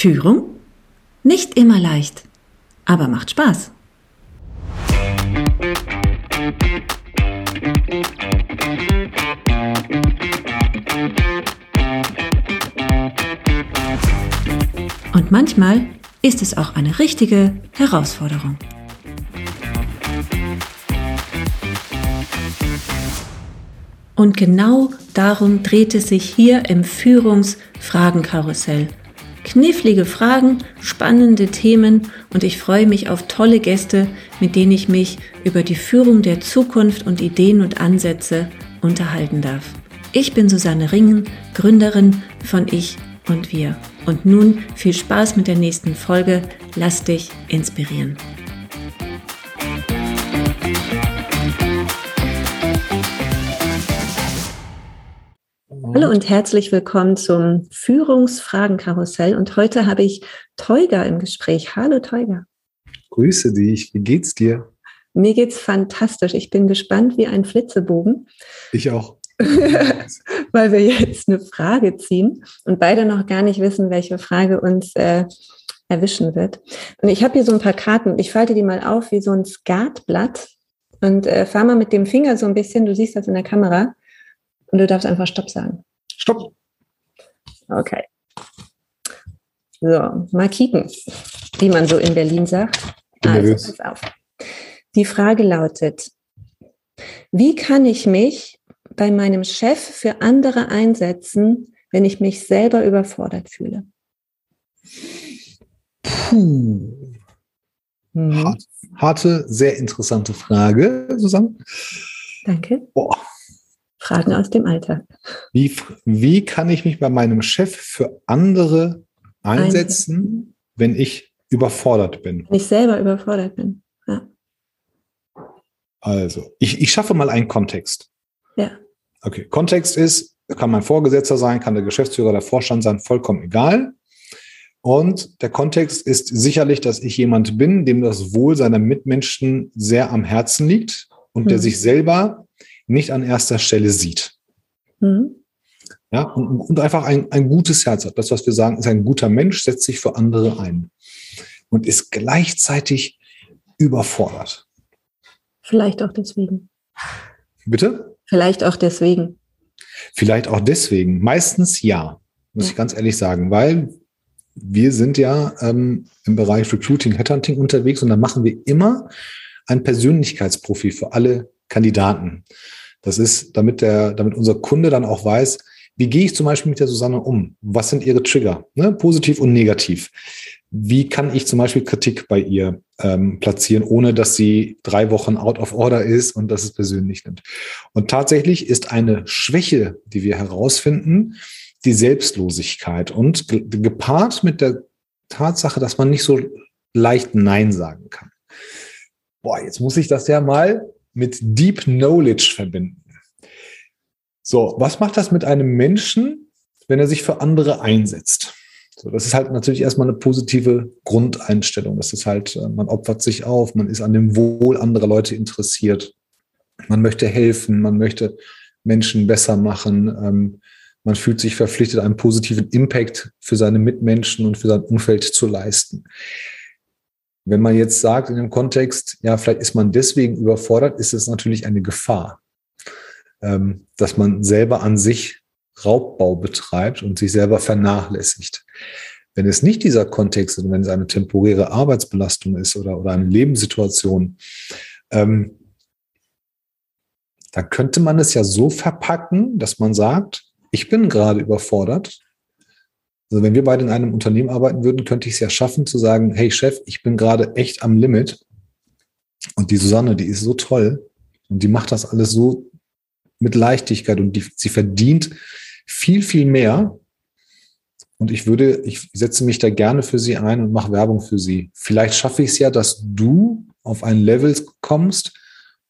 Führung? Nicht immer leicht, aber macht Spaß. Und manchmal ist es auch eine richtige Herausforderung. Und genau darum dreht es sich hier im Führungsfragenkarussell. Knifflige Fragen, spannende Themen und ich freue mich auf tolle Gäste, mit denen ich mich über die Führung der Zukunft und Ideen und Ansätze unterhalten darf. Ich bin Susanne Ringen, Gründerin von Ich und Wir. Und nun viel Spaß mit der nächsten Folge. Lass dich inspirieren. Hallo und herzlich willkommen zum Führungsfragenkarussell. Und heute habe ich Teuger im Gespräch. Hallo Teuger. Grüße dich. Wie geht's dir? Mir geht's fantastisch. Ich bin gespannt wie ein Flitzebogen. Ich auch. Weil wir jetzt eine Frage ziehen und beide noch gar nicht wissen, welche Frage uns äh, erwischen wird. Und ich habe hier so ein paar Karten. Ich falte die mal auf wie so ein Skatblatt und äh, fahr mal mit dem Finger so ein bisschen. Du siehst das in der Kamera und du darfst einfach Stopp sagen. Stopp. Okay. So, mal kicken, wie man so in Berlin sagt. Also, pass auf. Die Frage lautet, wie kann ich mich bei meinem Chef für andere einsetzen, wenn ich mich selber überfordert fühle? Puh. Mhm. Harte, sehr interessante Frage, Susanne. Danke. Boah. Fragen aus dem Alltag. Wie, wie kann ich mich bei meinem Chef für andere einsetzen, einsetzen, wenn ich überfordert bin? Wenn ich selber überfordert bin. Ja. Also, ich, ich schaffe mal einen Kontext. Ja. Okay, Kontext ist, kann mein Vorgesetzter sein, kann der Geschäftsführer, der Vorstand sein, vollkommen egal. Und der Kontext ist sicherlich, dass ich jemand bin, dem das Wohl seiner Mitmenschen sehr am Herzen liegt und hm. der sich selber nicht an erster Stelle sieht. Mhm. Ja, und, und, einfach ein, ein gutes Herz hat. Das, was wir sagen, ist ein guter Mensch, setzt sich für andere ein und ist gleichzeitig überfordert. Vielleicht auch deswegen. Bitte? Vielleicht auch deswegen. Vielleicht auch deswegen. Meistens ja, muss ja. ich ganz ehrlich sagen, weil wir sind ja ähm, im Bereich Recruiting, Headhunting unterwegs und da machen wir immer ein Persönlichkeitsprofil für alle Kandidaten. Das ist, damit der, damit unser Kunde dann auch weiß, wie gehe ich zum Beispiel mit der Susanne um? Was sind ihre Trigger, ne? positiv und negativ? Wie kann ich zum Beispiel Kritik bei ihr ähm, platzieren, ohne dass sie drei Wochen out of order ist und dass es persönlich nimmt? Und tatsächlich ist eine Schwäche, die wir herausfinden, die Selbstlosigkeit und gepaart mit der Tatsache, dass man nicht so leicht Nein sagen kann. Boah, jetzt muss ich das ja mal mit Deep Knowledge verbinden. So, was macht das mit einem Menschen, wenn er sich für andere einsetzt? So, das ist halt natürlich erstmal eine positive Grundeinstellung. Das ist halt, äh, man opfert sich auf, man ist an dem Wohl anderer Leute interessiert. Man möchte helfen, man möchte Menschen besser machen. Ähm, man fühlt sich verpflichtet, einen positiven Impact für seine Mitmenschen und für sein Umfeld zu leisten. Wenn man jetzt sagt in dem Kontext, ja, vielleicht ist man deswegen überfordert, ist es natürlich eine Gefahr, ähm, dass man selber an sich Raubbau betreibt und sich selber vernachlässigt. Wenn es nicht dieser Kontext ist, wenn es eine temporäre Arbeitsbelastung ist oder, oder eine Lebenssituation, ähm, dann könnte man es ja so verpacken, dass man sagt, ich bin gerade überfordert also wenn wir beide in einem Unternehmen arbeiten würden, könnte ich es ja schaffen zu sagen, hey Chef, ich bin gerade echt am Limit. Und die Susanne, die ist so toll und die macht das alles so mit Leichtigkeit und die, sie verdient viel, viel mehr. Und ich würde, ich setze mich da gerne für sie ein und mache Werbung für sie. Vielleicht schaffe ich es ja, dass du auf ein Level kommst,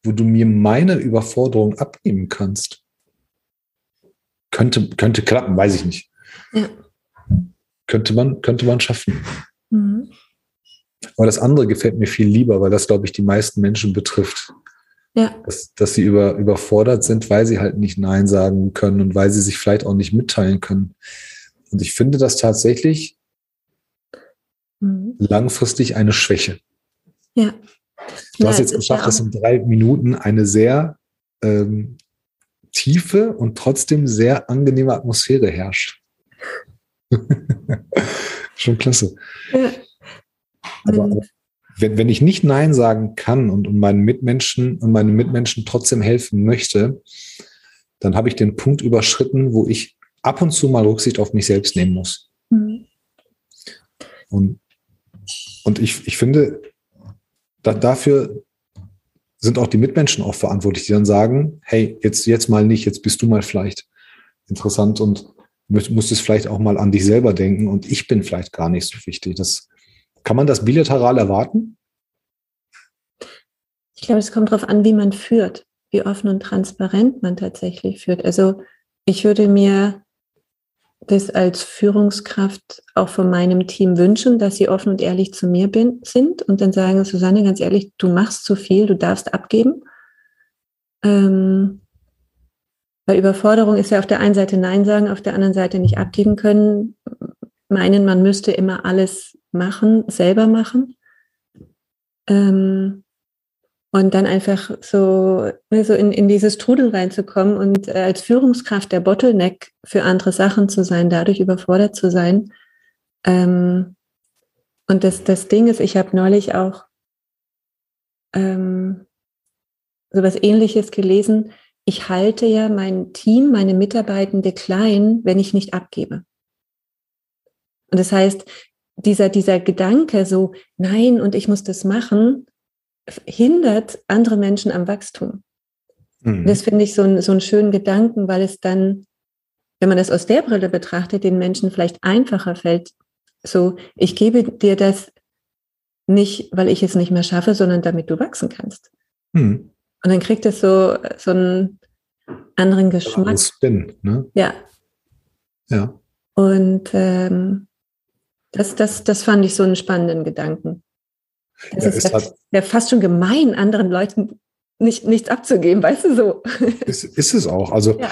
wo du mir meine Überforderung abnehmen kannst. Könnte, könnte klappen, weiß ich nicht. Ja könnte man, könnte man schaffen. Mhm. Aber das andere gefällt mir viel lieber, weil das, glaube ich, die meisten Menschen betrifft. Ja. Dass, dass sie über, überfordert sind, weil sie halt nicht Nein sagen können und weil sie sich vielleicht auch nicht mitteilen können. Und ich finde das tatsächlich mhm. langfristig eine Schwäche. Ja. Du hast jetzt geschafft, dass in drei Minuten eine sehr ähm, tiefe und trotzdem sehr angenehme Atmosphäre herrscht. Schon klasse. Ja. Aber wenn, wenn ich nicht Nein sagen kann und, und meinen Mitmenschen und meinen Mitmenschen trotzdem helfen möchte, dann habe ich den Punkt überschritten, wo ich ab und zu mal Rücksicht auf mich selbst nehmen muss. Mhm. Und, und ich, ich finde, da, dafür sind auch die Mitmenschen auch verantwortlich, die dann sagen, hey, jetzt, jetzt mal nicht, jetzt bist du mal vielleicht interessant und musstest vielleicht auch mal an dich selber denken und ich bin vielleicht gar nicht so wichtig. Das, kann man das bilateral erwarten? Ich glaube, es kommt darauf an, wie man führt, wie offen und transparent man tatsächlich führt. Also ich würde mir das als Führungskraft auch von meinem Team wünschen, dass sie offen und ehrlich zu mir bin, sind und dann sagen, Susanne, ganz ehrlich, du machst zu viel, du darfst abgeben. Ähm, weil Überforderung ist ja auf der einen Seite Nein sagen, auf der anderen Seite nicht abgeben können. Meinen, man müsste immer alles machen, selber machen. Ähm, und dann einfach so, ne, so in, in dieses Trudel reinzukommen und äh, als Führungskraft der Bottleneck für andere Sachen zu sein, dadurch überfordert zu sein. Ähm, und das, das Ding ist, ich habe neulich auch ähm, so was ähnliches gelesen. Ich halte ja mein Team, meine Mitarbeitende klein, wenn ich nicht abgebe. Und das heißt, dieser, dieser Gedanke so, nein, und ich muss das machen, hindert andere Menschen am Wachstum. Mhm. Das finde ich so, ein, so einen schönen Gedanken, weil es dann, wenn man das aus der Brille betrachtet, den Menschen vielleicht einfacher fällt, so, ich gebe dir das nicht, weil ich es nicht mehr schaffe, sondern damit du wachsen kannst. Mhm. Und dann kriegt es so, so einen anderen Geschmack. Spin, ne? Ja. Ja. Und ähm, das, das, das fand ich so einen spannenden Gedanken. Das ja, ist, ja, ja fast schon gemein, anderen Leuten nicht, nichts abzugeben, weißt du so. Ist, ist es auch. Also ja.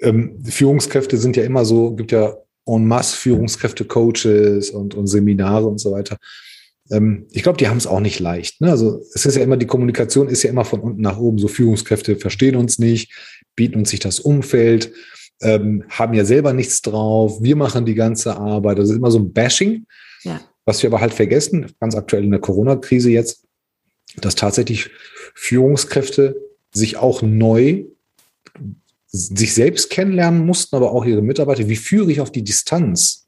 ähm, Führungskräfte sind ja immer so, gibt ja en masse Führungskräfte, Coaches und, und Seminare und so weiter. Ähm, ich glaube, die haben es auch nicht leicht. Ne? Also es ist ja immer, die Kommunikation ist ja immer von unten nach oben. So Führungskräfte verstehen uns nicht, bieten uns nicht das Umfeld, ähm, haben ja selber nichts drauf, wir machen die ganze Arbeit. Das ist immer so ein Bashing. Ja. Was wir aber halt vergessen, ganz aktuell in der Corona-Krise jetzt, dass tatsächlich Führungskräfte sich auch neu sich selbst kennenlernen mussten, aber auch ihre Mitarbeiter. Wie führe ich auf die Distanz?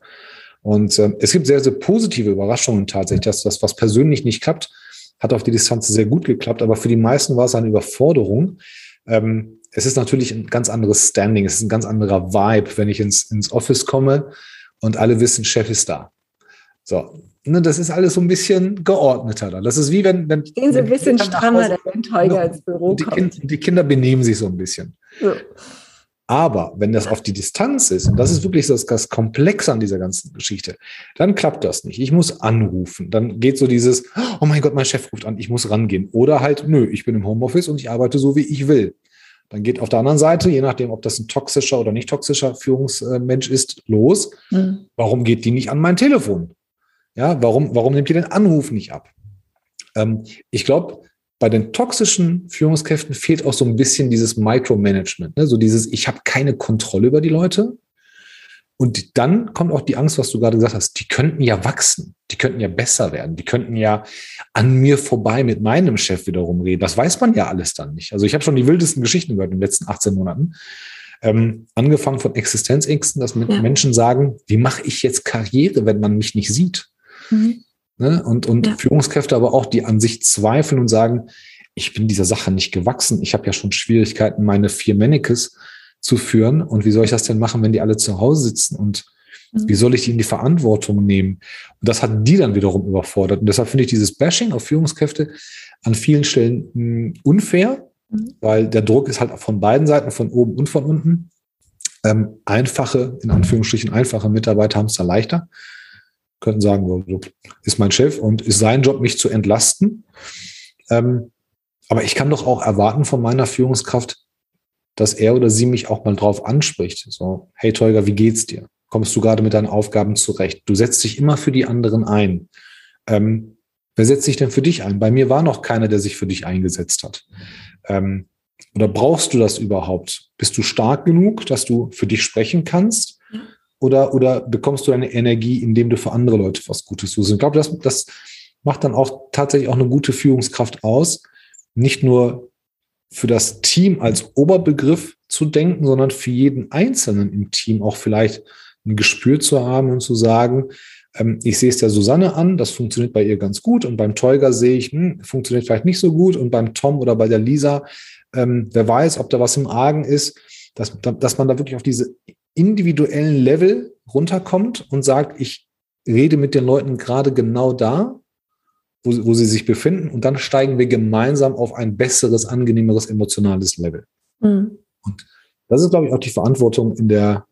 Und äh, es gibt sehr, sehr positive Überraschungen tatsächlich, dass das, was persönlich nicht klappt, hat auf die Distanz sehr gut geklappt, aber für die meisten war es eine Überforderung. Ähm, es ist natürlich ein ganz anderes Standing, es ist ein ganz anderer Vibe, wenn ich ins, ins Office komme und alle wissen, Chef ist da. So, ne, das ist alles so ein bisschen geordneter dann. Das ist wie wenn, wenn Stehen Sie ein bisschen strammer, wenn Teuger ins Büro die, kind, die Kinder benehmen sich so ein bisschen. So. Aber wenn das auf die Distanz ist, und das ist wirklich das, das Komplexe an dieser ganzen Geschichte, dann klappt das nicht. Ich muss anrufen. Dann geht so dieses, oh mein Gott, mein Chef ruft an, ich muss rangehen. Oder halt, nö, ich bin im Homeoffice und ich arbeite so, wie ich will. Dann geht auf der anderen Seite, je nachdem, ob das ein toxischer oder nicht toxischer Führungsmensch ist, los. Mhm. Warum geht die nicht an mein Telefon? Ja, warum, warum nimmt ihr den Anruf nicht ab? Ähm, ich glaube, bei den toxischen Führungskräften fehlt auch so ein bisschen dieses Micromanagement, ne? so dieses, ich habe keine Kontrolle über die Leute. Und dann kommt auch die Angst, was du gerade gesagt hast, die könnten ja wachsen, die könnten ja besser werden, die könnten ja an mir vorbei mit meinem Chef wiederum reden. Das weiß man ja alles dann nicht. Also ich habe schon die wildesten Geschichten gehört in den letzten 18 Monaten. Ähm, angefangen von Existenzängsten, dass ja. Menschen sagen, wie mache ich jetzt Karriere, wenn man mich nicht sieht? Mhm. Ne? Und, und ja. Führungskräfte aber auch, die an sich zweifeln und sagen, ich bin dieser Sache nicht gewachsen. Ich habe ja schon Schwierigkeiten, meine vier Mannequins zu führen. Und wie soll ich das denn machen, wenn die alle zu Hause sitzen? Und mhm. wie soll ich die in die Verantwortung nehmen? Und das hat die dann wiederum überfordert. Und deshalb finde ich dieses Bashing auf Führungskräfte an vielen Stellen mh, hm, unfair, mhm. weil der Druck ist halt von beiden Seiten, von oben und von unten. Ähm, einfache, in Anführungsstrichen einfache Mitarbeiter haben es da leichter könnten sagen, ist mein Chef und ist sein Job, mich zu entlasten. Ähm, aber ich kann doch auch erwarten von meiner Führungskraft, dass er oder sie mich auch mal drauf anspricht. So, hey Teuger, wie geht's dir? Kommst du gerade mit deinen Aufgaben zurecht? Du setzt dich immer für die anderen ein. Ähm, wer setzt sich denn für dich ein? Bei mir war noch keiner, der sich für dich eingesetzt hat. Ähm, oder brauchst du das überhaupt? Bist du stark genug, dass du für dich sprechen kannst? Oder, oder bekommst du deine Energie, indem du für andere Leute was Gutes tust? ich glaube, das, das macht dann auch tatsächlich auch eine gute Führungskraft aus. Nicht nur für das Team als Oberbegriff zu denken, sondern für jeden Einzelnen im Team auch vielleicht ein Gespür zu haben und zu sagen, ähm, ich sehe es der Susanne an, das funktioniert bei ihr ganz gut und beim Tolga sehe ich, hm, funktioniert vielleicht nicht so gut und beim Tom oder bei der Lisa, ähm, wer weiß, ob da was im Argen ist, dass, dass man da wirklich auf diese individuellen Level runterkommt und sagt, ich rede mit den Leuten gerade genau da, wo, wo sie sich befinden und dann steigen wir gemeinsam auf ein besseres, angenehmeres, emotionales Level. Mhm. Und das ist, glaube ich, auch die Verantwortung in der,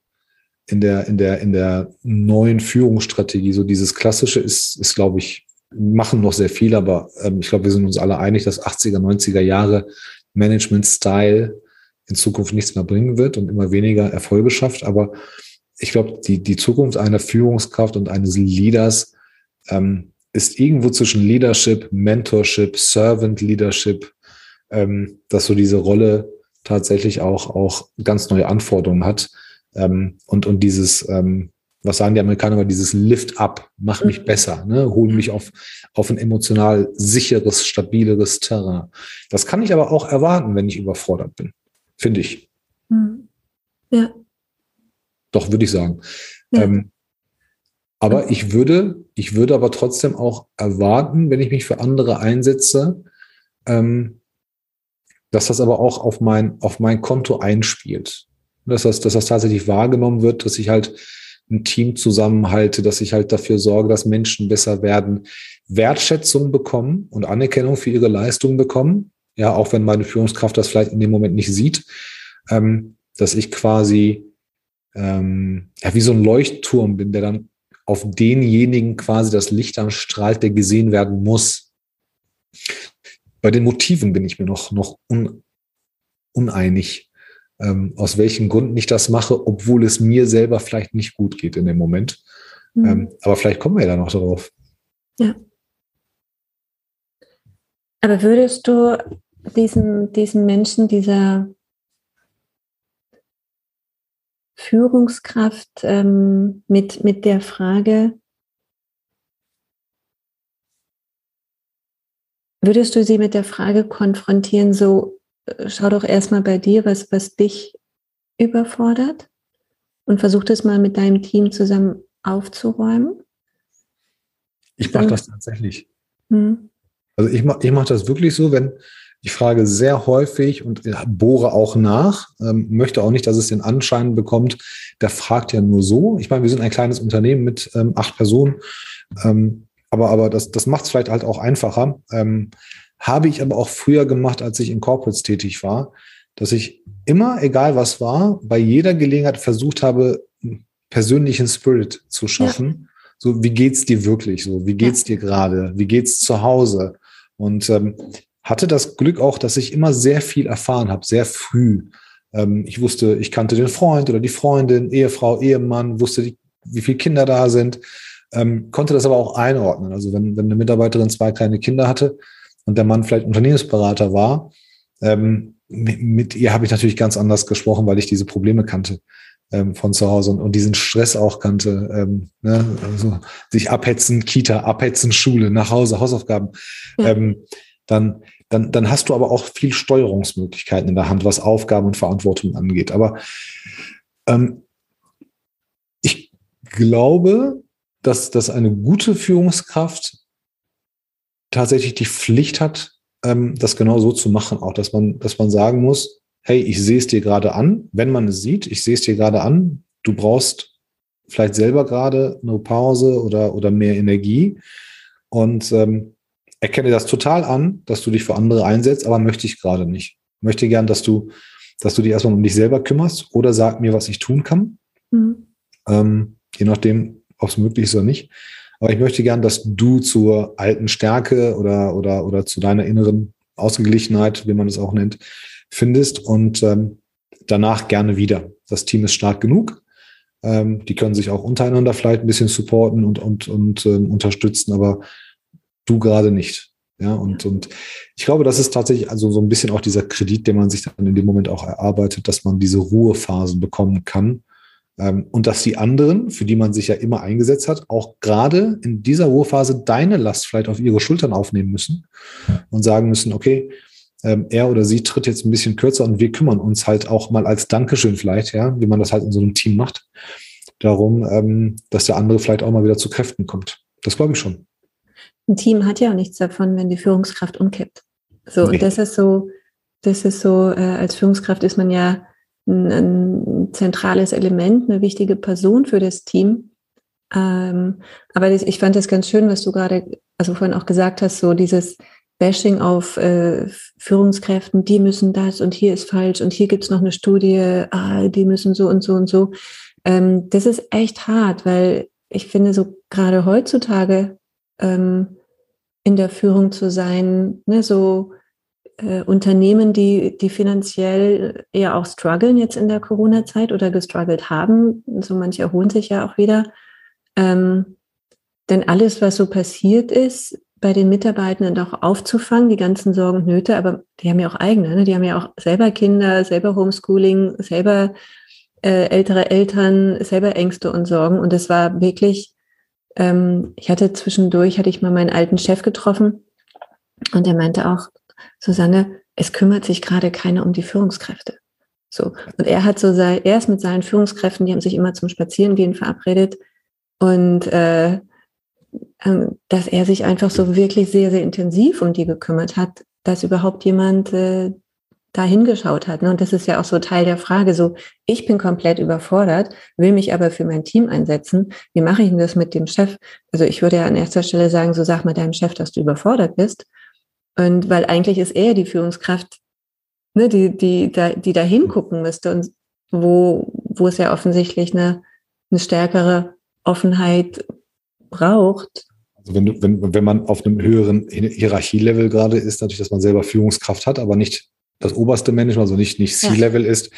in der, in der, in der neuen Führungsstrategie. So dieses Klassische ist, ist, glaube ich, machen noch sehr viel, aber ähm, ich glaube, wir sind uns alle einig, dass 80er, 90er Jahre Management-Style in Zukunft nichts mehr bringen wird und immer weniger Erfolge schafft. Aber ich glaube, die, die Zukunft einer Führungskraft und eines Leaders ähm, ist irgendwo zwischen Leadership, Mentorship, Servant Leadership, ähm, dass so diese Rolle tatsächlich auch, auch ganz neue Anforderungen hat. Ähm, und, und dieses, ähm, was sagen die Amerikaner immer, dieses Lift up, mach mich mhm. besser, ne? hol mich auf, auf ein emotional sicheres, stabileres Terrain. Das kann ich aber auch erwarten, wenn ich überfordert bin, finde ich. Mhm. Ja. Doch, würde ich sagen. Ja. Ähm, aber ich würde, ich würde aber trotzdem auch erwarten, wenn ich mich für andere einsetze, ähm, dass das aber auch auf mein, auf mein Konto einspielt. Dass das, dass das tatsächlich wahrgenommen wird, dass ich halt ein Team zusammenhalte, dass ich halt dafür sorge, dass Menschen besser werden, Wertschätzung bekommen und Anerkennung für ihre Leistungen bekommen. Ja, auch wenn meine Führungskraft das vielleicht in dem Moment nicht sieht, ähm, dass ich quasi ähm, ja, wie so ein Leuchtturm bin, der dann auf denjenigen quasi das Licht anstrahlt, der gesehen werden muss. Bei den Motiven bin ich mir noch, noch un, uneinig, ähm, aus welchen Gründen ich das mache, obwohl es mir selber vielleicht nicht gut geht in dem Moment. Mhm. Ähm, aber vielleicht kommen wir ja da noch drauf. Ja. Aber würdest du diesen, diesen Menschen, dieser Führungskraft ähm, mit, mit der Frage, würdest du sie mit der Frage konfrontieren, so äh, schau doch erstmal bei dir, was, was dich überfordert und versuch das mal mit deinem Team zusammen aufzuräumen? Ich mache das tatsächlich. Hm. Also ich mache ich mach das wirklich so, wenn, ich frage sehr häufig und bohre auch nach, ähm, möchte auch nicht, dass es den Anschein bekommt, der fragt ja nur so. Ich meine, wir sind ein kleines Unternehmen mit ähm, acht Personen, ähm, aber, aber das, das macht es vielleicht halt auch einfacher. Ähm, habe ich aber auch früher gemacht, als ich in Corporates tätig war, dass ich immer, egal was war, bei jeder Gelegenheit versucht habe, persönlichen Spirit zu schaffen. Ja. So, wie geht's dir wirklich? So, wie geht's dir gerade? Wie geht's zu Hause? Und ähm, hatte das Glück auch, dass ich immer sehr viel erfahren habe, sehr früh. Ähm, ich wusste, ich kannte den Freund oder die Freundin, Ehefrau, Ehemann, wusste, die, wie viele Kinder da sind, ähm, konnte das aber auch einordnen. Also wenn, wenn eine Mitarbeiterin zwei kleine Kinder hatte und der Mann vielleicht Unternehmensberater war, ähm, mit, mit ihr habe ich natürlich ganz anders gesprochen, weil ich diese Probleme kannte ähm, von zu Hause und, und diesen Stress auch kannte. Ähm, ne? also sich abhetzen, Kita, abhetzen, Schule, nach Hause, Hausaufgaben. Ja. Ähm, dann, dann, dann hast du aber auch viel Steuerungsmöglichkeiten in der Hand, was Aufgaben und Verantwortung angeht. Aber ähm, ich glaube, dass, dass eine gute Führungskraft tatsächlich die Pflicht hat, ähm, das genau so zu machen, auch dass man, dass man sagen muss, hey, ich sehe es dir gerade an, wenn man es sieht, ich sehe es dir gerade an, du brauchst vielleicht selber gerade eine Pause oder, oder mehr Energie. Und ähm, erkenne das total an, dass du dich für andere einsetzt, aber möchte ich gerade nicht. Möchte gern, dass du, dass du dich erstmal um dich selber kümmerst oder sag mir, was ich tun kann. Mhm. Ähm, je nachdem, ob es möglich ist oder nicht. Aber ich möchte gern, dass du zur alten Stärke oder, oder, oder zu deiner inneren Ausgeglichenheit, wie man es auch nennt, findest und ähm, danach gerne wieder. Das Team ist stark genug. Ähm, die können sich auch untereinander vielleicht ein bisschen supporten und, und, und ähm, unterstützen, aber du gerade nicht. Ja, und, und ich glaube, das ist tatsächlich also so ein bisschen auch dieser Kredit, den man sich dann in dem Moment auch erarbeitet, dass man diese Ruhephasen bekommen kann. Ähm, und dass die anderen, für die man sich ja immer eingesetzt hat, auch gerade in dieser Ruhephase deine Last vielleicht auf ihre Schultern aufnehmen müssen und sagen müssen, okay, ähm, er oder sie tritt jetzt ein bisschen kürzer und wir kümmern uns halt auch mal als Dankeschön vielleicht, ja, wie man das halt in so einem Team macht, darum, ähm, dass der andere vielleicht auch mal wieder zu Kräften kommt. Das glaube ich schon. Ein Team hat ja auch nichts davon, wenn die Führungskraft umkippt. So, nee. und das ist so, das ist so, äh, als Führungskraft ist man ja ein, ein, zentrales Element, eine wichtige Person für das Team. Ähm, aber das, ich fand das ganz schön, was du gerade, also vorhin auch gesagt hast, so dieses, Bashing auf äh, Führungskräften, die müssen das und hier ist falsch und hier gibt's noch eine Studie, ah, die müssen so und so und so. Ähm, das ist echt hart, weil ich finde, so gerade heutzutage ähm, in der Führung zu sein, ne, so äh, Unternehmen, die, die finanziell eher auch strugglen jetzt in der Corona-Zeit oder gestruggelt haben, so manche erholen sich ja auch wieder. Ähm, denn alles, was so passiert ist, bei den Mitarbeitenden auch aufzufangen, die ganzen Sorgen und Nöte, aber die haben ja auch eigene, ne? die haben ja auch selber Kinder, selber Homeschooling, selber äh, ältere Eltern, selber Ängste und Sorgen. Und es war wirklich, ähm, ich hatte zwischendurch, hatte ich mal meinen alten Chef getroffen und er meinte auch, Susanne, es kümmert sich gerade keiner um die Führungskräfte. So. Und er hat so sei, er ist mit seinen Führungskräften, die haben sich immer zum Spazierengehen verabredet und äh, ähm, dass er sich einfach so wirklich sehr, sehr intensiv um die gekümmert hat, dass überhaupt jemand äh, da hingeschaut hat. Ne? Und das ist ja auch so Teil der Frage, so ich bin komplett überfordert, will mich aber für mein Team einsetzen. Wie mache ich denn das mit dem Chef? Also ich würde ja an erster Stelle sagen, so sag mal deinem Chef, dass du überfordert bist. Und weil eigentlich ist er die Führungskraft, ne, die, die, da, die da hingucken müsste und wo, wo es ja offensichtlich eine, eine stärkere Offenheit braucht. Also wenn, du, wenn, wenn man auf einem höheren Hierarchielevel gerade ist, natürlich, dass man selber Führungskraft hat, aber nicht das oberste Management, also nicht, nicht C-Level ja. ist,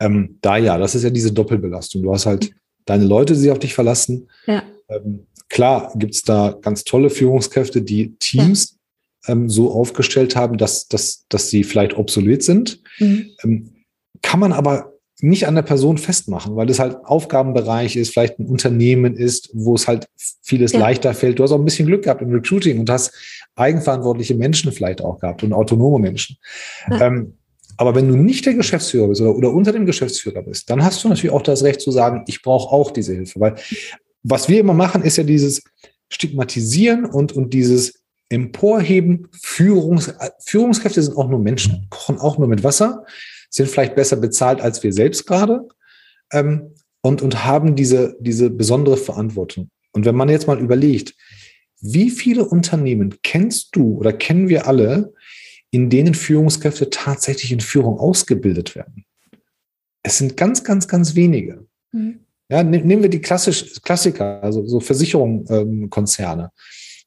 ähm, da ja, das ist ja diese Doppelbelastung. Du hast halt deine Leute, die sich auf dich verlassen. Ja. Ähm, klar gibt's da ganz tolle Führungskräfte, die Teams ja. ähm, so aufgestellt haben, dass, dass, dass sie vielleicht obsolet sind. Mhm. Ähm, kann man aber nicht an der Person festmachen, weil es halt Aufgabenbereich ist, vielleicht ein Unternehmen ist, wo es halt vieles ja. leichter fällt. Du hast auch ein bisschen Glück gehabt im Recruiting und hast eigenverantwortliche Menschen vielleicht auch gehabt und autonome Menschen. Ja. Ähm, aber wenn du nicht der Geschäftsführer bist oder, oder unter dem Geschäftsführer bist, dann hast du natürlich auch das Recht zu sagen, ich brauche auch diese Hilfe. Weil was wir immer machen, ist ja dieses Stigmatisieren und, und dieses Emporheben. Führungs, Führungskräfte sind auch nur Menschen, kochen auch nur mit Wasser sind vielleicht besser bezahlt als wir selbst gerade ähm, und, und haben diese, diese besondere Verantwortung. Und wenn man jetzt mal überlegt, wie viele Unternehmen kennst du oder kennen wir alle, in denen Führungskräfte tatsächlich in Führung ausgebildet werden? Es sind ganz, ganz, ganz wenige. Mhm. Ja, nehmen wir die klassisch, Klassiker, also so Versicherungskonzerne. Ähm,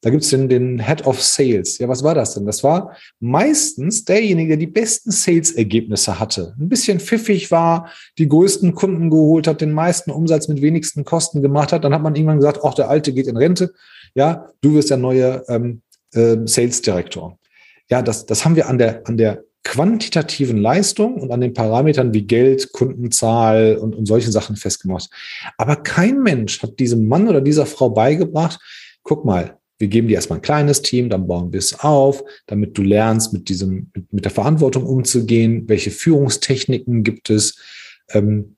da gibt's den, den Head of Sales. Ja, was war das denn? Das war meistens derjenige, der die besten Sales-Ergebnisse hatte. Ein bisschen pfiffig war, die größten Kunden geholt hat, den meisten Umsatz mit wenigsten Kosten gemacht hat. Dann hat man irgendwann gesagt, auch der Alte geht in Rente. Ja, du wirst der neue ähm, äh, Sales-Direktor. Ja, das, das haben wir an der, an der quantitativen Leistung und an den Parametern wie Geld, Kundenzahl und, und solche Sachen festgemacht. Aber kein Mensch hat diesem Mann oder dieser Frau beigebracht, guck mal, wir geben dir erstmal ein kleines Team, dann bauen wir es auf, damit du lernst, mit diesem, mit, der Verantwortung umzugehen. Welche Führungstechniken gibt es? Ähm,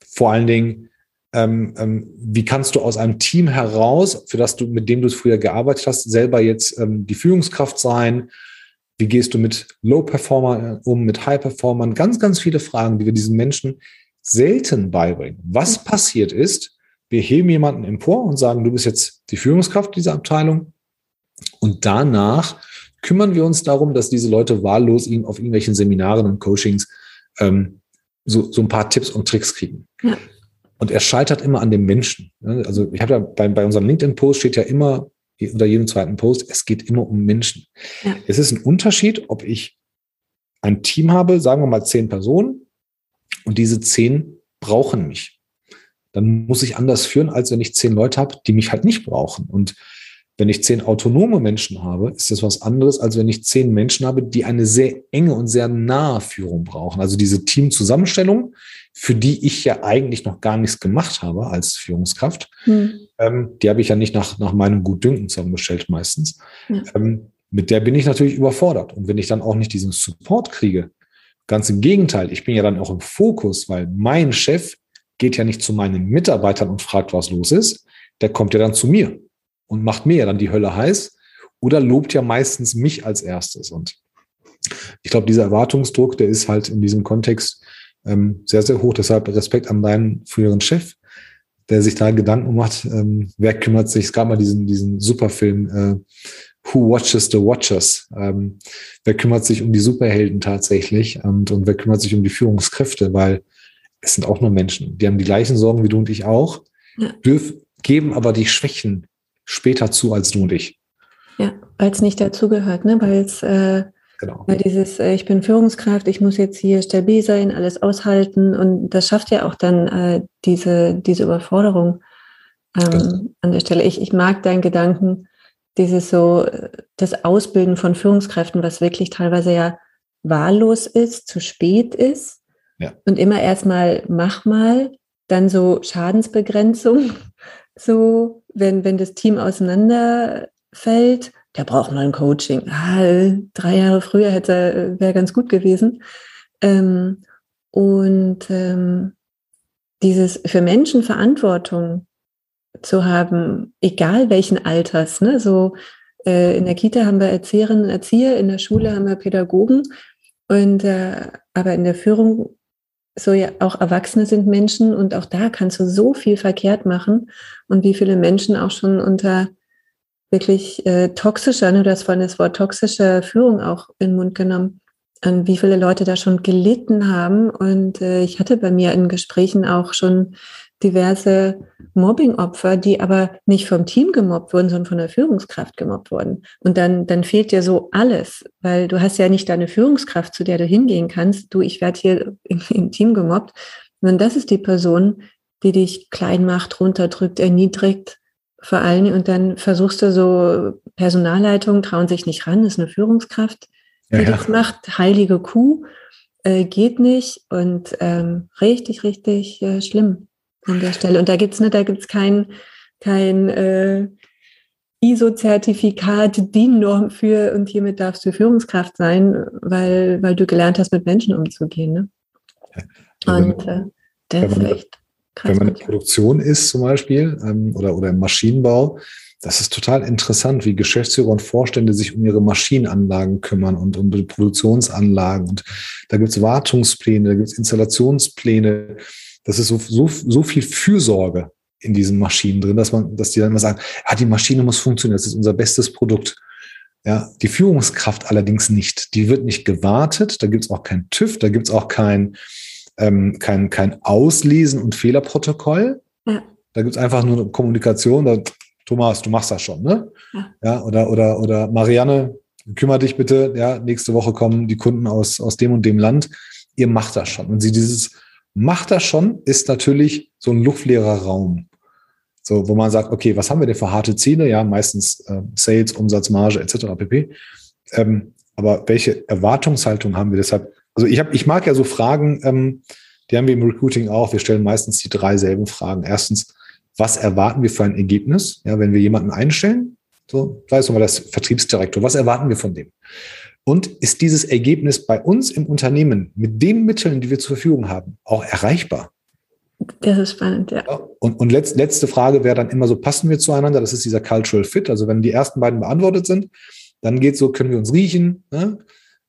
vor allen Dingen, ähm, ähm, wie kannst du aus einem Team heraus, für das du, mit dem du es früher gearbeitet hast, selber jetzt ähm, die Führungskraft sein? Wie gehst du mit Low-Performern um, mit High-Performern? Ganz, ganz viele Fragen, die wir diesen Menschen selten beibringen. Was passiert ist, wir heben jemanden empor und sagen, du bist jetzt die Führungskraft dieser Abteilung. Und danach kümmern wir uns darum, dass diese Leute wahllos auf irgendwelchen Seminaren und Coachings ähm, so, so ein paar Tipps und Tricks kriegen. Ja. Und er scheitert immer an dem Menschen. Also ich habe ja bei, bei unserem LinkedIn-Post steht ja immer unter jedem zweiten Post, es geht immer um Menschen. Ja. Es ist ein Unterschied, ob ich ein Team habe, sagen wir mal zehn Personen, und diese zehn brauchen mich dann muss ich anders führen, als wenn ich zehn Leute habe, die mich halt nicht brauchen. Und Wenn ich zehn autonome Menschen habe, ist das was anderes, als wenn ich zehn Menschen habe, die eine sehr enge und sehr nahe Führung brauchen. Also diese Teamzusammenstellung, für die ich ja eigentlich noch gar nichts gemacht habe als Führungskraft, hm. ähm, die habe ich ja nicht nach, nach meinem Gutdünken zusammengestellt meistens. Ja. Ähm, mit der bin ich natürlich überfordert. Und wenn ich dann auch nicht diesen Support kriege, ganz im Gegenteil, ich bin ja dann auch im Fokus, weil mein Chef geht ja nicht zu meinen Mitarbeitern und fragt, was los ist. Der kommt ja dann zu mir und macht mir ja dann die Hölle heiß oder lobt ja meistens mich als erstes. Und ich glaube, dieser Erwartungsdruck, der ist halt in diesem Kontext ähm, sehr, sehr hoch. Deshalb Respekt an deinen früheren Chef, der sich da Gedanken macht, ähm, wer kümmert sich, es gab mal diesen, diesen Superfilm, äh, Who Watches the Watchers? Ähm, wer kümmert sich um die Superhelden tatsächlich und, und wer kümmert sich um die Führungskräfte? Weil es sind auch nur Menschen. Die haben die gleichen Sorgen wie du und ich auch, ja. dürf, geben aber die Schwächen später zu als du und ich. Ja, weil es nicht dazugehört, ne? weil es äh, genau. weil dieses, äh, ich bin Führungskraft, ich muss jetzt hier stabil sein, alles aushalten und das schafft ja auch dann äh, diese, diese Überforderung ähm, an der Stelle. Ich, ich mag deinen Gedanken, dieses so, das Ausbilden von Führungskräften, was wirklich teilweise ja wahllos ist, zu spät ist ja. und immer erstmal mach mal, dann so Schadensbegrenzung, so wenn, wenn das Team auseinanderfällt, der braucht mal ein Coaching. Ah, drei Jahre früher hätte wäre ganz gut gewesen. Ähm, und ähm, dieses für Menschen Verantwortung zu haben, egal welchen Alters. Ne? So äh, in der Kita haben wir Erzieherinnen und Erzieher, in der Schule haben wir Pädagogen und äh, aber in der Führung so ja auch Erwachsene sind Menschen und auch da kannst du so viel verkehrt machen und wie viele Menschen auch schon unter wirklich äh, toxischer, ne, du hast vorhin das Wort toxische Führung auch in den Mund genommen, und wie viele Leute da schon gelitten haben. Und äh, ich hatte bei mir in Gesprächen auch schon diverse Mobbing-Opfer, die aber nicht vom Team gemobbt wurden, sondern von der Führungskraft gemobbt wurden. Und dann, dann fehlt dir so alles, weil du hast ja nicht deine Führungskraft, zu der du hingehen kannst. Du, ich werde hier im, im Team gemobbt. Und das ist die Person, die dich klein macht, runterdrückt, erniedrigt, vor allem. Und dann versuchst du so, Personalleitungen trauen sich nicht ran, ist eine Führungskraft, die ja, ja. das macht, heilige Kuh, äh, geht nicht und ähm, richtig, richtig äh, schlimm an der Stelle. Und da gibt's ne, da gibt's kein, kein äh, ISO-Zertifikat, DIN-Norm für und hiermit darfst du Führungskraft sein, weil, weil du gelernt hast, mit Menschen umzugehen. Ne? Ja, und äh, das ist echt krass. Wenn man in Produktion ist zum Beispiel ähm, oder, oder im Maschinenbau, das ist total interessant, wie Geschäftsführer und Vorstände sich um ihre Maschinenanlagen kümmern und um die Produktionsanlagen. Und da gibt es Wartungspläne, da gibt es Installationspläne. Das ist so, so, so viel Fürsorge in diesen Maschinen drin, dass man, dass die dann immer sagen, ah, die Maschine muss funktionieren, das ist unser bestes Produkt. Ja, die Führungskraft allerdings nicht. Die wird nicht gewartet, da gibt es auch kein TÜV, da gibt es auch kein, ähm, kein, kein Auslesen und Fehlerprotokoll. Ja. Da gibt es einfach nur eine Kommunikation, da, Thomas, du machst das schon, ne? Ja. ja, oder, oder, oder Marianne, kümmere dich bitte, ja, nächste Woche kommen die Kunden aus, aus dem und dem Land. Ihr macht das schon. Und sie dieses, macht das schon, ist natürlich so ein luftleerer Raum. So, wo man sagt, okay, was haben wir denn für harte Ziele? Ja, meistens äh, Sales, Umsatz, Marge etc. pp. Ähm, aber welche Erwartungshaltung haben wir deshalb? Also ich habe, ich mag ja so Fragen, ähm, die haben wir im Recruiting auch. Wir stellen meistens die drei selben Fragen. Erstens, was erwarten wir für ein Ergebnis? Ja, wenn wir jemanden einstellen, so, sei es nochmal das Vertriebsdirektor, was erwarten wir von dem? Und ist dieses Ergebnis bei uns im Unternehmen mit den Mitteln, die wir zur Verfügung haben, auch erreichbar? Das ist spannend, ja. Und, und letzt, letzte Frage wäre dann immer so, passen wir zueinander? Das ist dieser Cultural Fit. Also wenn die ersten beiden beantwortet sind, dann geht so, können wir uns riechen? Ne?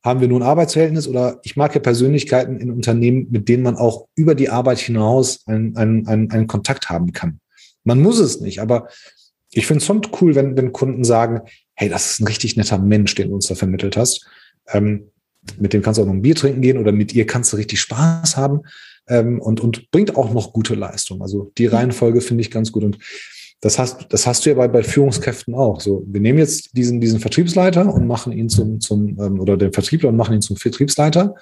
Haben wir nur ein Arbeitsverhältnis? Oder ich mag ja Persönlichkeiten in Unternehmen, mit denen man auch über die Arbeit hinaus einen, einen, einen, einen Kontakt haben kann. Man muss es nicht, aber ich finde es schon cool, wenn, wenn Kunden sagen, hey, das ist ein richtig netter Mensch, den du uns da vermittelt hast. Ähm, mit dem kannst du auch noch ein Bier trinken gehen oder mit ihr kannst du richtig Spaß haben ähm, und, und bringt auch noch gute Leistung. Also die Reihenfolge finde ich ganz gut. Und das hast, das hast du ja bei, bei Führungskräften auch. So, wir nehmen jetzt diesen, diesen Vertriebsleiter und machen ihn zum, zum ähm, oder den Vertriebler und machen ihn zum Vertriebsleiter.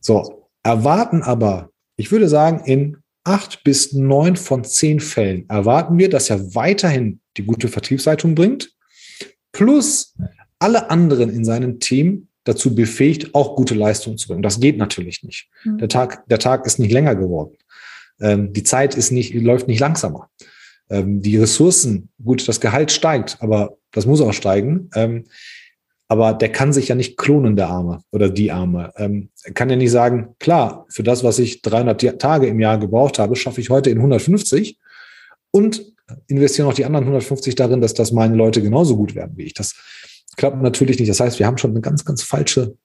So, erwarten aber, ich würde sagen, in acht bis neun von zehn Fällen erwarten wir, dass er weiterhin die gute Vertriebsleitung bringt, plus alle anderen in seinem Team dazu befähigt, auch gute Leistungen zu bringen. Das geht natürlich nicht. Mhm. Der Tag, der Tag ist nicht länger geworden. Ähm, die Zeit ist nicht, läuft nicht langsamer. Ähm, die Ressourcen, gut, das Gehalt steigt, aber das muss auch steigen. Ähm, aber der kann sich ja nicht klonen, der Arme oder die Arme. Ähm, er kann ja nicht sagen, klar, für das, was ich 300 Tage im Jahr gebraucht habe, schaffe ich heute in 150 und investiere noch die anderen 150 darin, dass das meine Leute genauso gut werden wie ich. Das klappt natürlich nicht. Das heißt, wir haben schon eine ganz, ganz falsche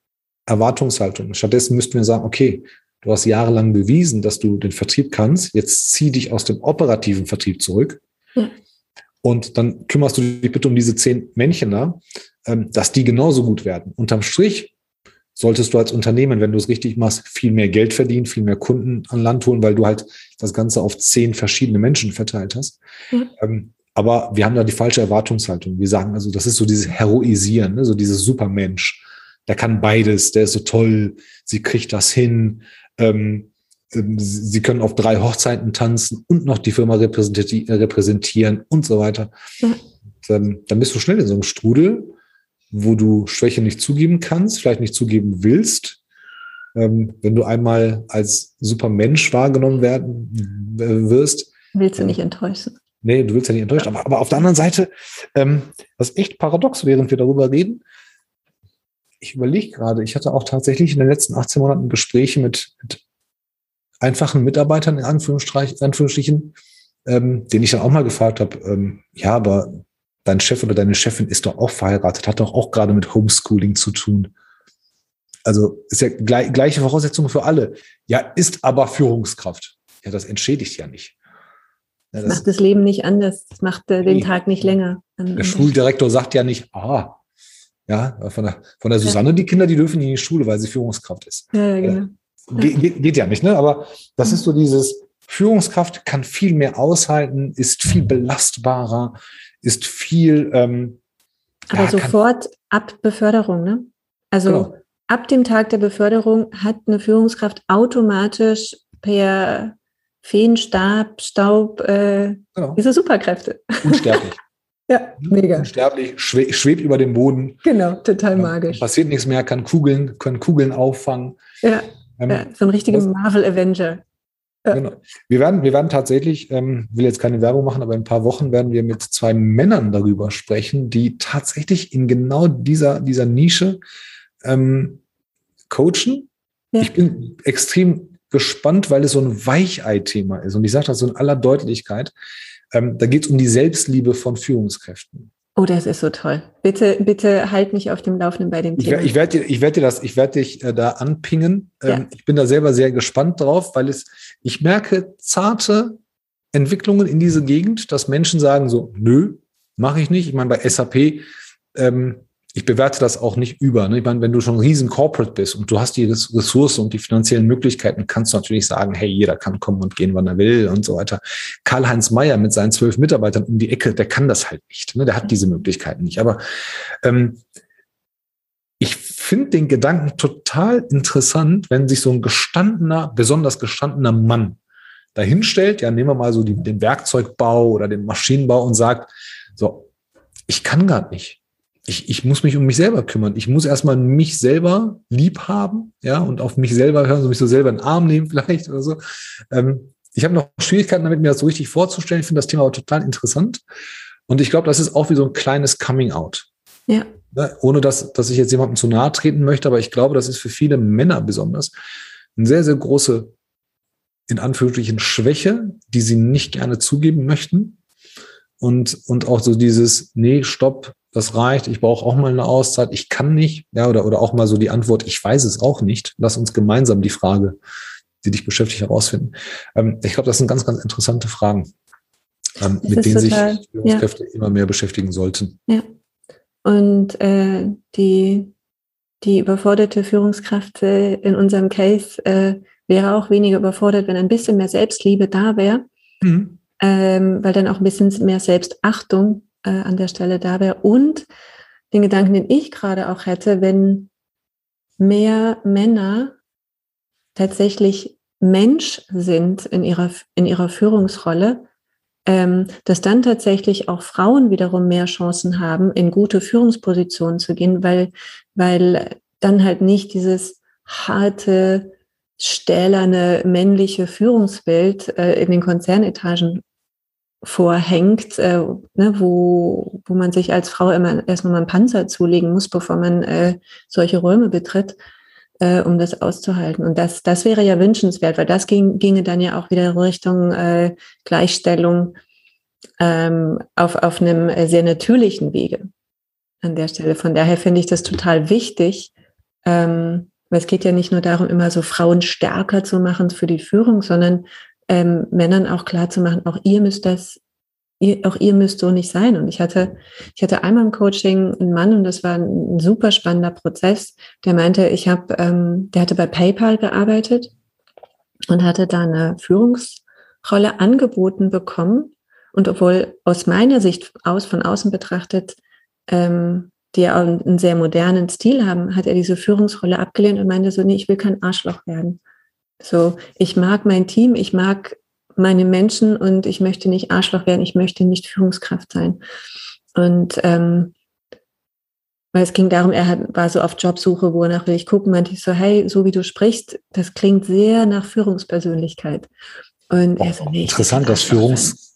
Erwartungshaltung. Stattdessen müssten wir sagen, okay, du hast jahrelang bewiesen, dass du den Vertrieb kannst. Jetzt zieh dich aus dem operativen Vertrieb zurück. Ja. Und dann kümmerst du dich bitte um diese zehn Männchen da, ähm, dass die genauso gut werden. Unterm Strich solltest du als Unternehmen, wenn du es richtig machst, viel mehr Geld verdienen, viel mehr Kunden an Land holen, weil du halt das Ganze auf zehn verschiedene Menschen verteilt hast. Ja. Ähm, aber wir haben da die falsche Erwartungshaltung. Wir sagen also, das ist so dieses Heroisieren, ne? so dieses Supermensch. Der kann beides, der ist so toll, sie kriegt das hin. Ähm, ähm sie können auf drei Hochzeiten tanzen und noch die Firma repräsentieren und so weiter. Ja. Dann, dann bist du schnell in so einem Strudel, wo du Schwäche nicht zugeben kannst, vielleicht nicht zugeben willst. Ähm, wenn du einmal als Supermensch wahrgenommen werden äh, wirst. Willst du nicht enttäuschen? Nee, du willst ja nicht enttäuscht. Aber, aber auf der anderen Seite, ähm, ist echt paradox, während wir darüber reden. Ich überlege gerade, ich hatte auch tatsächlich in den letzten 18 Monaten Gespräche mit, mit einfachen Mitarbeitern, in Anführungsstrichen, ähm, denen ich dann auch mal gefragt habe, ähm, ja, aber dein Chef oder deine Chefin ist doch auch verheiratet, hat doch auch gerade mit Homeschooling zu tun. Also ist ja gleich, gleiche Voraussetzungen für alle. Ja, ist aber Führungskraft. Ja, das entschädigt ja nicht. Ja, das, das macht das Leben nicht anders, das macht äh, den Tag nicht länger. Der Schuldirektor sagt ja nicht, ah, ja, von der, von der Susanne, ja. die Kinder, die dürfen nicht in die Schule, weil sie Führungskraft ist. Ja, genau. Äh, geht, geht, ja nicht, ne? Aber das mhm. ist so dieses, Führungskraft kann viel mehr aushalten, ist viel belastbarer, ist viel. Ähm, Aber ja, sofort ab Beförderung, ne? Also genau. ab dem Tag der Beförderung hat eine Führungskraft automatisch per Feenstab, Staub, äh, genau. diese Superkräfte. Unsterblich. ja, mega. Unsterblich, schwe schwebt über dem Boden. Genau, total magisch. Passiert nichts mehr, kann Kugeln, können Kugeln auffangen. Ja, ähm, ja so ein richtiger Marvel Avenger. Ja. Genau. Wir werden, wir werden tatsächlich, ähm, will jetzt keine Werbung machen, aber in ein paar Wochen werden wir mit zwei Männern darüber sprechen, die tatsächlich in genau dieser, dieser Nische ähm, coachen. Ja. Ich bin extrem gespannt, weil es so ein Weichei-Thema ist. Und ich sage das so in aller Deutlichkeit. Ähm, da geht es um die Selbstliebe von Führungskräften. Oh, das ist so toll. Bitte, bitte halt mich auf dem Laufenden bei dem Thema. Ich, ich werde ich werd dir das, ich werde dich äh, da anpingen. Ähm, ja. Ich bin da selber sehr gespannt drauf, weil es, ich merke zarte Entwicklungen in diese Gegend, dass Menschen sagen so, nö, mache ich nicht. Ich meine, bei SAP ähm, ich bewerte das auch nicht über. Ne? Ich meine, wenn du schon ein riesen Corporate bist und du hast die Ressourcen und die finanziellen Möglichkeiten, kannst du natürlich sagen, hey, jeder kann kommen und gehen, wann er will und so weiter. Karl-Heinz Meyer mit seinen zwölf Mitarbeitern um die Ecke, der kann das halt nicht. Ne? Der hat diese Möglichkeiten nicht. Aber ähm, ich finde den Gedanken total interessant, wenn sich so ein gestandener, besonders gestandener Mann dahinstellt, ja, nehmen wir mal so die, den Werkzeugbau oder den Maschinenbau und sagt, so, ich kann gar nicht ich, ich muss mich um mich selber kümmern. Ich muss erstmal mich selber lieb haben, ja, und auf mich selber hören, so mich so selber in den Arm nehmen vielleicht oder so. Ähm, ich habe noch Schwierigkeiten damit, mir das so richtig vorzustellen. Ich finde das Thema aber total interessant. Und ich glaube, das ist auch wie so ein kleines Coming-out. Ja. Ne? Ohne dass, dass ich jetzt jemandem zu nahe treten möchte, aber ich glaube, das ist für viele Männer besonders eine sehr, sehr große, in Anführungsstrichen, Schwäche, die sie nicht gerne zugeben möchten. Und, und auch so dieses, nee, stopp, das reicht, ich brauche auch mal eine Auszeit, ich kann nicht, ja, oder, oder auch mal so die Antwort, ich weiß es auch nicht. Lass uns gemeinsam die Frage, die dich beschäftigt, herausfinden. Ähm, ich glaube, das sind ganz, ganz interessante Fragen, ähm, mit denen total, sich Führungskräfte ja. immer mehr beschäftigen sollten. Ja. Und äh, die, die überforderte Führungskraft äh, in unserem Case äh, wäre auch weniger überfordert, wenn ein bisschen mehr Selbstliebe da wäre, mhm. ähm, weil dann auch ein bisschen mehr Selbstachtung äh, an der Stelle da wäre. Und den Gedanken, den ich gerade auch hätte, wenn mehr Männer tatsächlich Mensch sind in ihrer, in ihrer Führungsrolle, ähm, dass dann tatsächlich auch Frauen wiederum mehr Chancen haben, in gute Führungspositionen zu gehen, weil, weil dann halt nicht dieses harte, stählerne männliche Führungsbild äh, in den Konzernetagen vorhängt, äh, ne, wo, wo man sich als Frau immer erstmal mal einen Panzer zulegen muss, bevor man äh, solche Räume betritt, äh, um das auszuhalten. Und das, das wäre ja wünschenswert, weil das ging, ginge dann ja auch wieder Richtung äh, Gleichstellung ähm, auf, auf einem sehr natürlichen Wege an der Stelle. Von daher finde ich das total wichtig, ähm, weil es geht ja nicht nur darum, immer so Frauen stärker zu machen für die Führung, sondern ähm, Männern auch klar zu machen, auch ihr müsst das, ihr, auch ihr müsst so nicht sein. Und ich hatte, ich hatte einmal im Coaching einen Mann und das war ein, super spannender Prozess, der meinte, ich habe, ähm, der hatte bei PayPal gearbeitet und hatte da eine Führungsrolle angeboten bekommen. Und obwohl aus meiner Sicht aus, von außen betrachtet, ähm, die ja einen sehr modernen Stil haben, hat er diese Führungsrolle abgelehnt und meinte so, nee, ich will kein Arschloch werden. So, ich mag mein Team, ich mag meine Menschen und ich möchte nicht Arschloch werden, ich möchte nicht Führungskraft sein. Und ähm, weil es ging darum, er hat, war so auf Jobsuche, wo er nach will ich gucken, meinte ich so, hey, so wie du sprichst, das klingt sehr nach Führungspersönlichkeit. Und oh, er so, nee, interessant, dass Führungs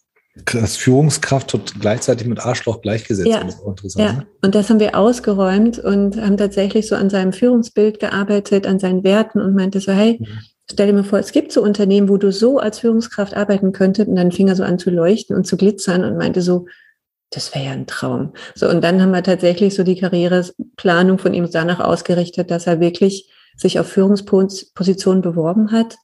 dass Führungskraft gleichzeitig mit Arschloch gleichgesetzt. Ja, ja. Ne? und das haben wir ausgeräumt und haben tatsächlich so an seinem Führungsbild gearbeitet, an seinen Werten und meinte so, hey, mhm. Stell dir mal vor, es gibt so Unternehmen, wo du so als Führungskraft arbeiten könntest und dann fing er so an zu leuchten und zu glitzern und meinte so, das wäre ja ein Traum. So, und dann haben wir tatsächlich so die Karriereplanung von ihm danach ausgerichtet, dass er wirklich sich auf Führungspositionen beworben hat,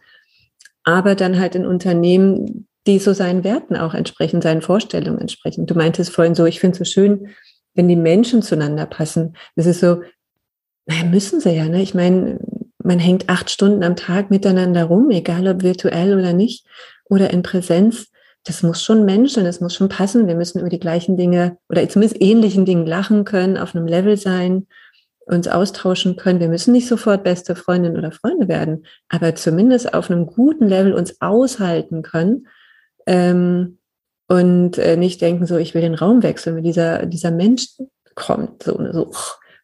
aber dann halt in Unternehmen, die so seinen Werten auch entsprechen, seinen Vorstellungen entsprechen. Du meintest vorhin so, ich finde es so schön, wenn die Menschen zueinander passen. Das ist so, naja, müssen sie ja, ne? Ich meine, man hängt acht Stunden am Tag miteinander rum, egal ob virtuell oder nicht, oder in Präsenz. Das muss schon Menschen, das muss schon passen. Wir müssen über die gleichen Dinge oder zumindest ähnlichen Dingen lachen können, auf einem Level sein, uns austauschen können. Wir müssen nicht sofort beste Freundin oder Freunde werden, aber zumindest auf einem guten Level uns aushalten können ähm, und äh, nicht denken, so, ich will den Raum wechseln, wenn dieser, dieser Mensch kommt, so, so,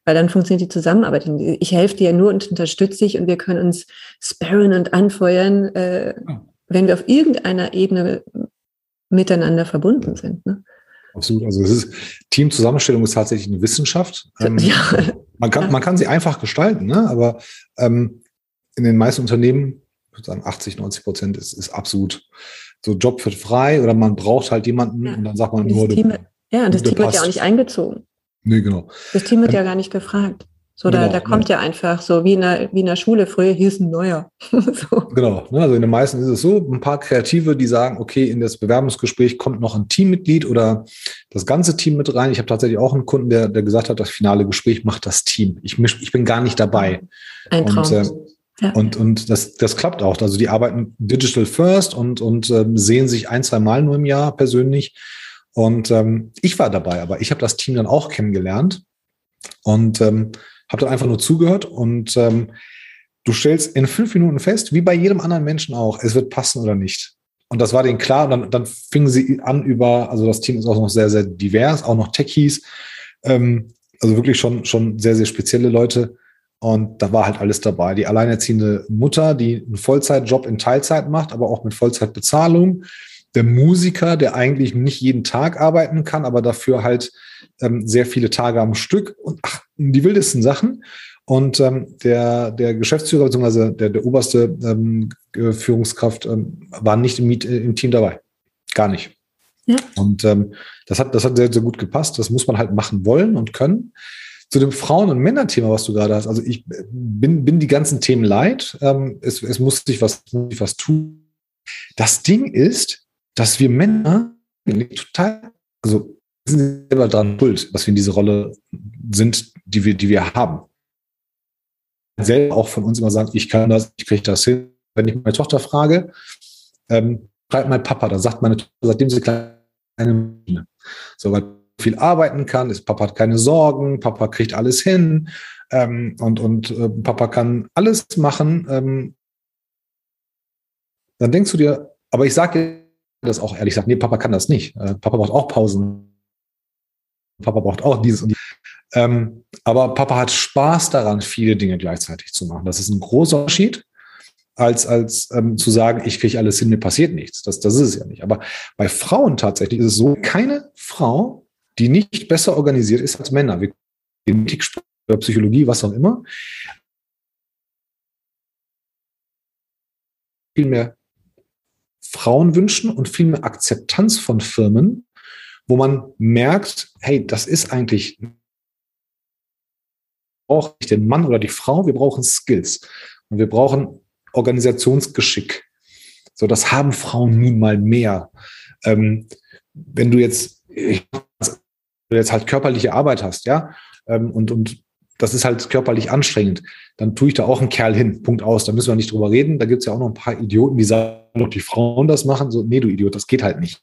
weil dann funktioniert die Zusammenarbeit. Ich helfe dir nur und unterstütze dich und wir können uns sparren und anfeuern, äh, wenn wir auf irgendeiner Ebene miteinander verbunden sind. Ne? Absolut. Also es ist Teamzusammenstellung ist tatsächlich eine Wissenschaft. Ähm, ja. Man kann, man kann sie einfach gestalten, ne? aber ähm, in den meisten Unternehmen, ich würde sagen 80, 90 Prozent ist, ist absolut so Job wird frei oder man braucht halt jemanden ja. und dann sagt man nur, Team, du, ja, und das Team wird ja auch nicht eingezogen. Nee, genau. Das Team wird ähm, ja gar nicht gefragt. So, genau, da, da kommt ja. ja einfach so, wie in, der, wie in der Schule früher, hier ist ein neuer. so. Genau, ne, also in den meisten ist es so, ein paar Kreative, die sagen, okay, in das Bewerbungsgespräch kommt noch ein Teammitglied oder das ganze Team mit rein. Ich habe tatsächlich auch einen Kunden, der, der gesagt hat, das finale Gespräch macht das Team. Ich, misch, ich bin gar nicht dabei. Ein Traum. Und, äh, ja. Und, und das, das klappt auch. Also die arbeiten digital first und, und ähm, sehen sich ein, zwei Mal nur im Jahr persönlich. Und ähm, ich war dabei, aber ich habe das Team dann auch kennengelernt und ähm, habe dann einfach nur zugehört. Und ähm, du stellst in fünf Minuten fest, wie bei jedem anderen Menschen auch, es wird passen oder nicht. Und das war denen klar. Und dann, dann fingen sie an über, also das Team ist auch noch sehr, sehr divers, auch noch Techies. Ähm, also wirklich schon, schon sehr, sehr spezielle Leute und da war halt alles dabei. Die alleinerziehende Mutter, die einen Vollzeitjob in Teilzeit macht, aber auch mit Vollzeitbezahlung. Der Musiker, der eigentlich nicht jeden Tag arbeiten kann, aber dafür halt ähm, sehr viele Tage am Stück und ach, die wildesten Sachen. Und ähm, der, der Geschäftsführer bzw. Der, der oberste ähm, Führungskraft ähm, war nicht im, im Team dabei. Gar nicht. Ja. Und ähm, das, hat, das hat sehr, sehr gut gepasst. Das muss man halt machen wollen und können. Zu dem Frauen- und Männerthema, was du gerade hast. Also ich bin, bin die ganzen Themen leid. Ähm, es, es muss sich was, was tun. Das Ding ist, dass wir Männer total, also sind selber daran schuld, dass wir in diese Rolle sind, die wir, die wir haben. Selber auch von uns immer sagen, ich kann das, ich kriege das hin. Wenn ich meine Tochter frage, ähm, schreibt mein Papa, dann sagt meine Tochter, seitdem sie kleine, so, weil viel arbeiten kann, ist, Papa hat keine Sorgen, Papa kriegt alles hin ähm, und, und äh, Papa kann alles machen, ähm, dann denkst du dir, aber ich sage das auch ehrlich sagt, nee, Papa kann das nicht. Äh, Papa braucht auch Pausen. Papa braucht auch dieses und dieses. Ähm, aber Papa hat Spaß daran, viele Dinge gleichzeitig zu machen. Das ist ein großer Unterschied, als, als ähm, zu sagen, ich kriege alles hin, mir passiert nichts. Das, das ist es ja nicht. Aber bei Frauen tatsächlich ist es so, keine Frau, die nicht besser organisiert ist als Männer. Wir Genetik, Psychologie, was auch immer. Viel mehr Frauen wünschen und viel mehr Akzeptanz von Firmen, wo man merkt, hey, das ist eigentlich brauche ich den Mann oder die Frau, wir brauchen Skills und wir brauchen Organisationsgeschick. So, das haben Frauen nun mal mehr. Ähm, wenn du jetzt, ich, jetzt halt körperliche Arbeit hast, ja, ähm, und, und das ist halt körperlich anstrengend, dann tue ich da auch einen Kerl hin. Punkt aus. Da müssen wir nicht drüber reden. Da gibt es ja auch noch ein paar Idioten, die sagen, ob die Frauen das machen. So, nee, du Idiot, das geht halt nicht.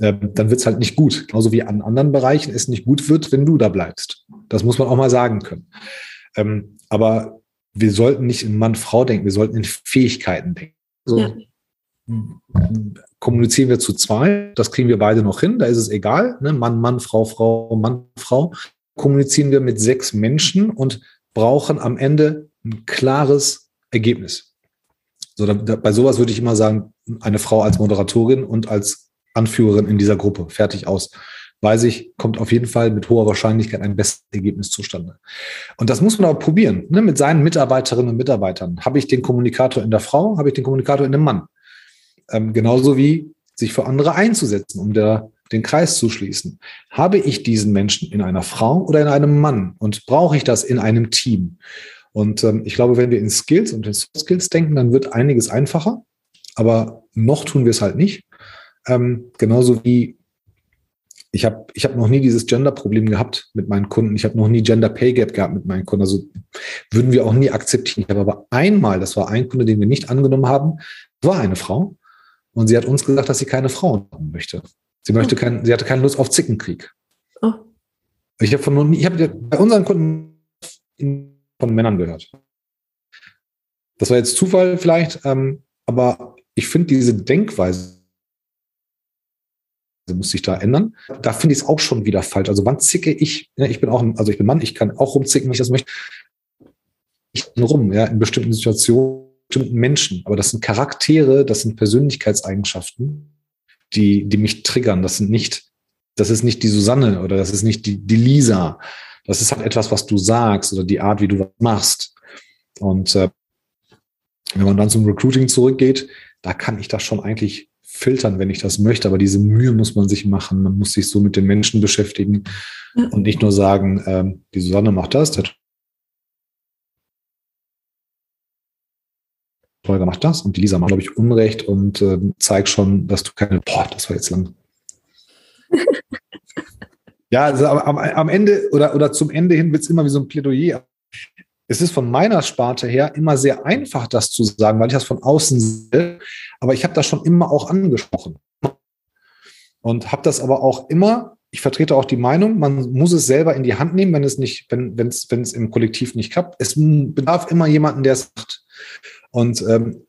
Ähm, dann wird es halt nicht gut. Genauso wie an anderen Bereichen es nicht gut wird, wenn du da bleibst. Das muss man auch mal sagen können. Ähm, aber wir sollten nicht in Mann-Frau denken, wir sollten in Fähigkeiten denken. So, ja. Kommunizieren wir zu zwei, das kriegen wir beide noch hin, da ist es egal. Ne? Mann, Mann, Frau, Frau, Mann, Frau kommunizieren wir mit sechs Menschen und brauchen am Ende ein klares Ergebnis. So, da, da, bei sowas würde ich immer sagen, eine Frau als Moderatorin und als Anführerin in dieser Gruppe. Fertig aus. Weiß ich, kommt auf jeden Fall mit hoher Wahrscheinlichkeit ein bestes Ergebnis zustande. Und das muss man aber probieren, ne, mit seinen Mitarbeiterinnen und Mitarbeitern. Habe ich den Kommunikator in der Frau, habe ich den Kommunikator in dem Mann. Ähm, genauso wie sich für andere einzusetzen, um der den Kreis zu schließen. Habe ich diesen Menschen in einer Frau oder in einem Mann und brauche ich das in einem Team? Und ähm, ich glaube, wenn wir in Skills und in Soft Skills denken, dann wird einiges einfacher. Aber noch tun wir es halt nicht. Ähm, genauso wie ich habe ich hab noch nie dieses Gender-Problem gehabt mit meinen Kunden. Ich habe noch nie Gender Pay Gap gehabt mit meinen Kunden. Also würden wir auch nie akzeptieren. Ich habe aber einmal, das war ein Kunde, den wir nicht angenommen haben, war eine Frau. Und sie hat uns gesagt, dass sie keine Frauen haben möchte. Sie möchte kein, sie hatte keine Lust auf Zickenkrieg. Oh. Ich habe von ich habe bei unseren Kunden von Männern gehört. Das war jetzt Zufall vielleicht, ähm, aber ich finde diese Denkweise muss sich da ändern. Da finde ich es auch schon wieder falsch. Also wann zicke ich? Ja, ich bin auch, also ich bin Mann, ich kann auch rumzicken, wenn ich das möchte. Ich bin rum, ja, in bestimmten Situationen, bestimmten Menschen. Aber das sind Charaktere, das sind Persönlichkeitseigenschaften die, die mich triggern. Das sind nicht, das ist nicht die Susanne oder das ist nicht die, die Lisa. Das ist halt etwas, was du sagst oder die Art, wie du was machst. Und äh, wenn man dann zum Recruiting zurückgeht, da kann ich das schon eigentlich filtern, wenn ich das möchte. Aber diese Mühe muss man sich machen. Man muss sich so mit den Menschen beschäftigen ja. und nicht nur sagen, ähm, die Susanne macht das, der Holger macht das und die Lisa macht, glaube ich, Unrecht und äh, zeigt schon, dass du keine, boah, das war jetzt lang. ja, also am, am, Ende oder, oder zum Ende hin wird es immer wie so ein Plädoyer. Es ist von meiner Sparte her immer sehr einfach, das zu sagen, weil ich das von außen sehe. Aber ich habe das schon immer auch angesprochen. Und habe das aber auch immer, ich vertrete auch die Meinung, man muss es selber in die Hand nehmen, wenn es nicht, wenn es wenn es im Kollektiv nicht klappt. Es bedarf immer jemanden, der es macht. Und ähm,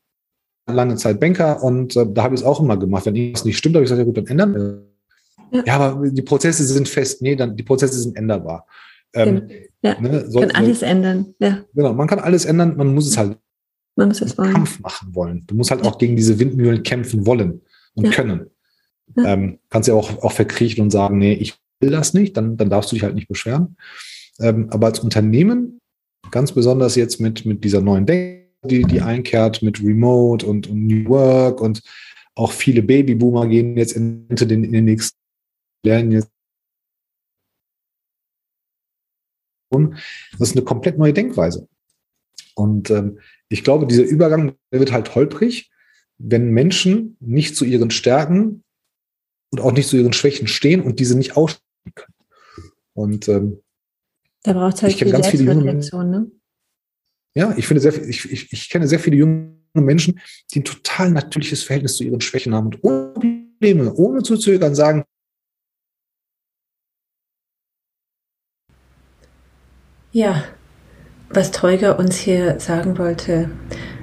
lange Zeit Banker und äh, da habe ich es auch immer gemacht. Wenn irgendwas nicht stimmt, habe ich gesagt, ja gut, dann ändern Ja. ja, aber die Prozesse sind fest. Nee, dann die Prozesse sind änderbar. Ähm, ja, ne, soll, kann alles soll, ändern. Ja. Genau, man kann alles ändern, man muss es halt man muss es wollen. Kampf machen wollen. Du musst halt auch gegen diese Windmühlen kämpfen wollen und ja. können. Ja. Ähm, kannst ja auch, auch verkriechen und sagen, nee, ich will das nicht, dann, dann darfst du dich halt nicht beschweren. Ähm, aber als Unternehmen, ganz besonders jetzt mit, mit dieser neuen Denke, die, die einkehrt mit Remote und, und New Work und auch viele Babyboomer gehen jetzt in, den, in den nächsten lernen jetzt. Das ist eine komplett neue Denkweise. Und ähm, ich glaube, dieser Übergang wird halt holprig, wenn Menschen nicht zu ihren Stärken und auch nicht zu ihren Schwächen stehen und diese nicht ausspielen können. Und ähm, da braucht es halt viel ganz viele junge Menschen, ne? Ja, ich finde sehr, ich, ich, ich kenne sehr viele junge Menschen, die ein total natürliches Verhältnis zu ihren Schwächen haben und ohne Probleme, ohne zu zögern sagen, Ja, was Teuger uns hier sagen wollte,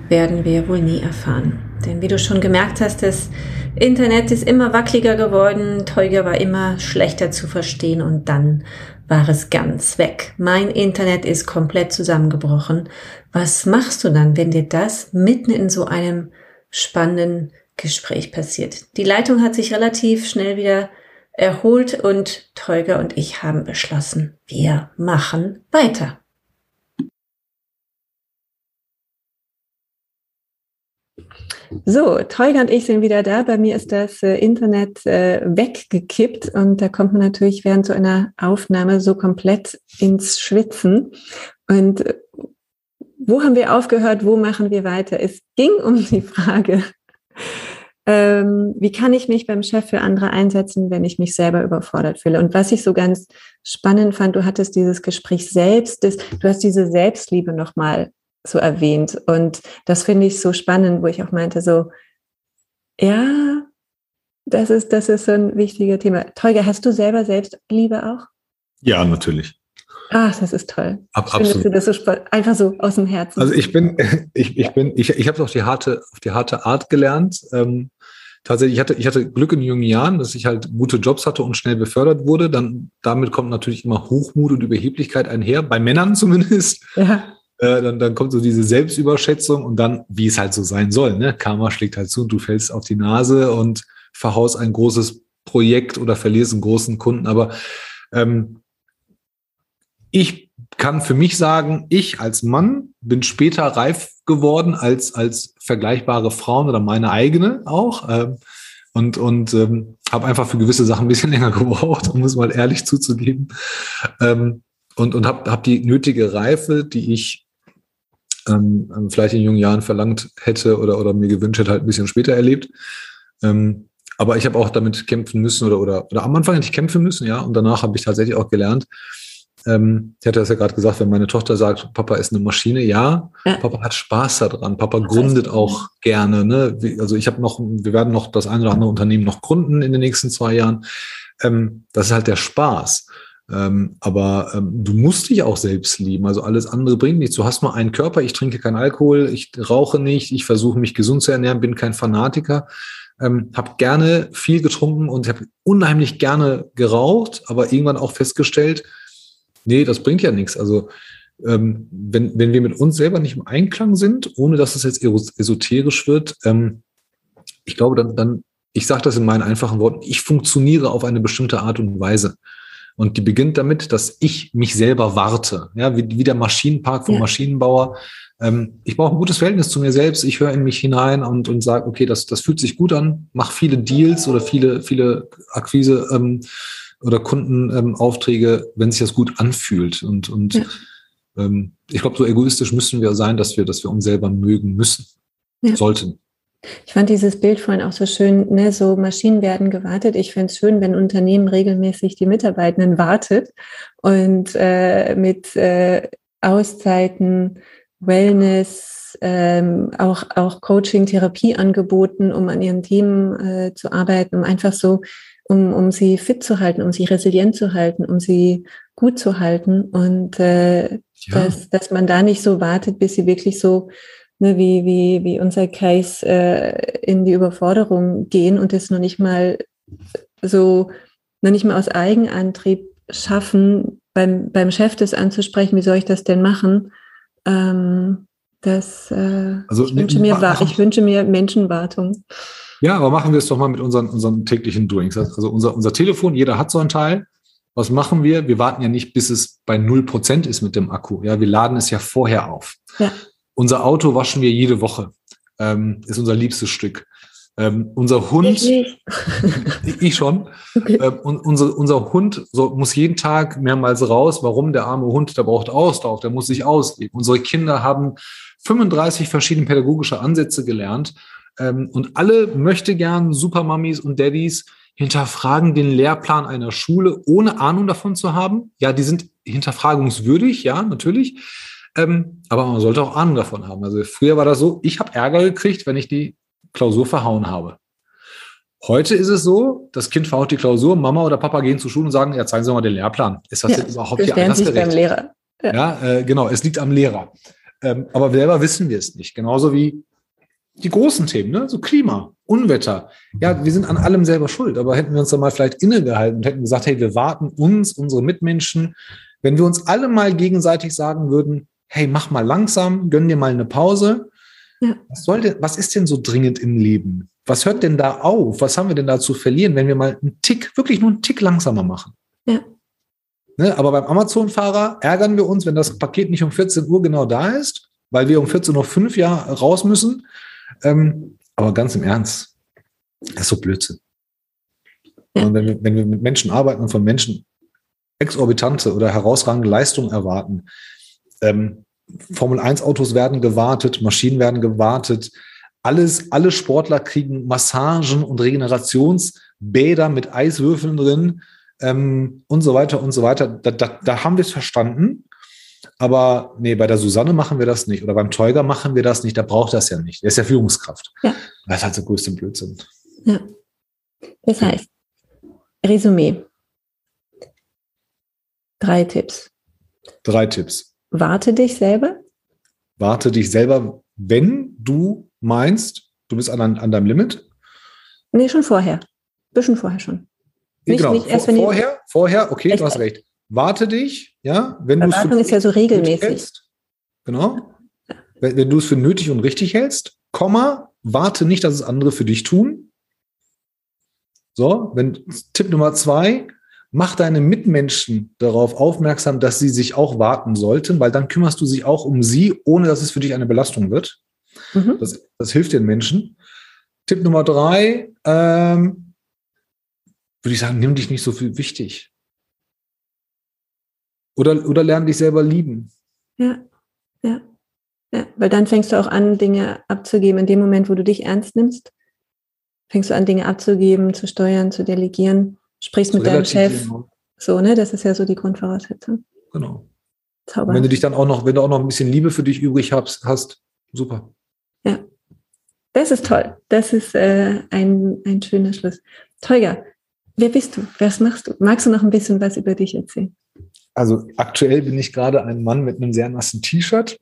werden wir wohl nie erfahren. Denn wie du schon gemerkt hast, es Internet ist immer wackeliger geworden, Teuger war immer schlechter zu verstehen und dann war es ganz weg. Mein Internet ist komplett zusammengebrochen. Was machst du dann, wenn dir das mitten in so einem spannenden Gespräch passiert? Die Leitung hat sich relativ schnell wieder erholt und Teuger und ich haben beschlossen, wir machen weiter. So, Teuger und ich sind wieder da. Bei mir ist das äh, Internet äh, weggekippt und da kommt man natürlich während so einer Aufnahme so komplett ins Schwitzen. Und äh, wo haben wir aufgehört? Wo machen wir weiter? Es ging um die Frage, ähm, wie kann ich mich beim Chef für andere einsetzen, wenn ich mich selber überfordert fühle? Und was ich so ganz spannend fand, du hattest dieses Gespräch selbst, das, du hast diese Selbstliebe nochmal so erwähnt. Und das finde ich so spannend, wo ich auch meinte, so, ja, das ist, das ist so ein wichtiger Thema. Teuger, hast du selber Selbstliebe auch? Ja, natürlich. Ach, das ist toll. Ab, Schön, absolut. das so einfach so aus dem Herzen. Also ich bin, ich, ich bin, ich, ich habe es auf die harte, auf die harte Art gelernt. Ähm, tatsächlich, ich hatte, ich hatte Glück in jungen Jahren, dass ich halt gute Jobs hatte und schnell befördert wurde. Dann damit kommt natürlich immer Hochmut und Überheblichkeit einher, bei Männern zumindest. Ja. Äh, dann, dann kommt so diese Selbstüberschätzung und dann, wie es halt so sein soll, ne? Karma schlägt halt zu und du fällst auf die Nase und verhaust ein großes Projekt oder verlierst einen großen Kunden. Aber ähm, ich kann für mich sagen, ich als Mann bin später reif geworden als, als vergleichbare Frauen oder meine eigene auch. Ähm, und und ähm, habe einfach für gewisse Sachen ein bisschen länger gebraucht, um es mal ehrlich zuzugeben. Ähm, und und habe hab die nötige Reife, die ich ähm, ähm, vielleicht in jungen Jahren verlangt hätte oder, oder mir gewünscht hätte, halt ein bisschen später erlebt. Ähm, aber ich habe auch damit kämpfen müssen oder, oder, oder am Anfang hätte ich kämpfen müssen, ja, und danach habe ich tatsächlich auch gelernt. Ähm, ich hatte das ja gerade gesagt, wenn meine Tochter sagt, Papa ist eine Maschine, ja, ja. Papa hat Spaß daran, Papa das gründet auch gerne. Ne? Also ich habe noch, wir werden noch das eine oder andere Unternehmen noch gründen in den nächsten zwei Jahren. Ähm, das ist halt der Spaß. Ähm, aber ähm, du musst dich auch selbst lieben. Also alles andere bringt nichts. Du hast mal einen Körper, ich trinke keinen Alkohol, ich rauche nicht, ich versuche mich gesund zu ernähren, bin kein Fanatiker. Ähm, habe gerne viel getrunken und habe unheimlich gerne geraucht, aber irgendwann auch festgestellt, nee, das bringt ja nichts. Also ähm, wenn, wenn wir mit uns selber nicht im Einklang sind, ohne dass es jetzt esoterisch wird, ähm, ich glaube, dann, dann ich sage das in meinen einfachen Worten, ich funktioniere auf eine bestimmte Art und Weise. Und die beginnt damit, dass ich mich selber warte. Ja, wie, wie der Maschinenpark vom ja. Maschinenbauer. Ähm, ich brauche ein gutes Verhältnis zu mir selbst. Ich höre in mich hinein und, und sage, okay, das, das fühlt sich gut an, mache viele Deals oder viele, viele Akquise ähm, oder Kundenaufträge, ähm, wenn sich das gut anfühlt. Und, und ja. ähm, ich glaube, so egoistisch müssen wir sein, dass wir, dass wir uns selber mögen müssen, ja. sollten. Ich fand dieses Bild vorhin auch so schön, ne, so Maschinen werden gewartet. Ich fände es schön, wenn Unternehmen regelmäßig die Mitarbeitenden wartet und äh, mit äh, Auszeiten, Wellness, ähm, auch, auch Coaching, Therapie angeboten, um an ihren Themen äh, zu arbeiten, um einfach so, um, um sie fit zu halten, um sie resilient zu halten, um sie gut zu halten und äh, ja. dass, dass man da nicht so wartet, bis sie wirklich so ne, wie, wie, wie unser Case äh, in die Überforderung gehen und es noch nicht mal so, noch nicht mal aus Eigenantrieb schaffen, beim, beim Chef das anzusprechen, wie soll ich das denn machen? Ähm, das, äh, also, ich, wünsche mir, ich wünsche mir Menschenwartung. Ja, aber machen wir es doch mal mit unseren, unseren täglichen Doings. Also unser, unser Telefon, jeder hat so ein Teil. Was machen wir? Wir warten ja nicht, bis es bei 0% ist mit dem Akku. Ja, wir laden es ja vorher auf. Ja. Unser Auto waschen wir jede Woche. Ähm, ist unser liebstes Stück. Ähm, unser Hund, ich, ich schon, okay. ähm, und unser, unser Hund so, muss jeden Tag mehrmals raus. Warum? Der arme Hund, der braucht Ausdauer, der muss sich ausleben. Unsere Kinder haben 35 verschiedene pädagogische Ansätze gelernt und alle möchte gern Supermummies und Daddys hinterfragen den Lehrplan einer Schule, ohne Ahnung davon zu haben. Ja, die sind hinterfragungswürdig, ja, natürlich. Ähm, aber man sollte auch Ahnung davon haben. Also früher war das so, ich habe Ärger gekriegt, wenn ich die Klausur verhauen habe. Heute ist es so, das Kind verhaut die Klausur, Mama oder Papa gehen zur Schule und sagen, ja, zeigen Sie mal den Lehrplan. Ist das ja, jetzt überhaupt hier andersgerecht? Beim Lehrer. Ja, ja äh, genau, es liegt am Lehrer. Ähm, aber selber wissen wir es nicht. Genauso wie die großen Themen, ne? so Klima, Unwetter. Ja, wir sind an allem selber schuld, aber hätten wir uns da mal vielleicht innegehalten und hätten gesagt, hey, wir warten uns, unsere Mitmenschen, wenn wir uns alle mal gegenseitig sagen würden, hey, mach mal langsam, gönn dir mal eine Pause. Ja. Was, soll denn, was ist denn so dringend im Leben? Was hört denn da auf? Was haben wir denn da zu verlieren, wenn wir mal einen Tick, wirklich nur einen Tick langsamer machen? Ja. Ne, aber beim Amazon-Fahrer ärgern wir uns, wenn das Paket nicht um 14 Uhr genau da ist, weil wir um 14.05 Uhr ja raus müssen. Ähm, aber ganz im Ernst, das ist so Blödsinn. Und wenn wir, wenn wir mit Menschen arbeiten und von Menschen exorbitante oder herausragende Leistungen erwarten, ähm, Formel 1 Autos werden gewartet, Maschinen werden gewartet, alles, alle Sportler kriegen Massagen und Regenerationsbäder mit Eiswürfeln drin ähm, und so weiter und so weiter. Da, da, da haben wir es verstanden. Aber nee, bei der Susanne machen wir das nicht. Oder beim Teuger machen wir das nicht. Da braucht das ja nicht. Der ist ja Führungskraft. Ja. Das ist halt der größte Blödsinn. Ja. Das heißt, Resümee. Drei Tipps. Drei Tipps. Warte dich selber. Warte dich selber, wenn du meinst, du bist an, an deinem Limit. Nee, schon vorher. Bisschen vorher schon. Nicht, genau, nicht erst, wenn vorher, vorher, okay, du hast recht. Warte dich, ja, wenn du es für ist ja so regelmäßig. Hältst, genau. Wenn, wenn du es für nötig und richtig hältst, Komma, warte nicht, dass es andere für dich tun. So, wenn Tipp Nummer zwei, mach deine Mitmenschen darauf aufmerksam, dass sie sich auch warten sollten, weil dann kümmerst du dich auch um sie, ohne dass es für dich eine Belastung wird. Mhm. Das, das, hilft den Menschen. Tipp Nummer drei, ähm, würde ich sagen, nimm dich nicht so viel wichtig. Oder, oder lern dich selber lieben. Ja, ja. Ja, weil dann fängst du auch an, Dinge abzugeben. In dem Moment, wo du dich ernst nimmst, fängst du an, Dinge abzugeben, zu steuern, zu delegieren, sprichst so mit deinem Chef. Genau. So, ne? Das ist ja so die Grundvoraussetzung. Genau. Zauber. wenn du dich dann auch noch, wenn du auch noch ein bisschen Liebe für dich übrig hast, hast super. Ja. Das ist toll. Das ist äh, ein, ein schöner Schluss. Teuger, wer bist du? Was machst du? Magst du noch ein bisschen was über dich erzählen? Also aktuell bin ich gerade ein Mann mit einem sehr nassen T-Shirt.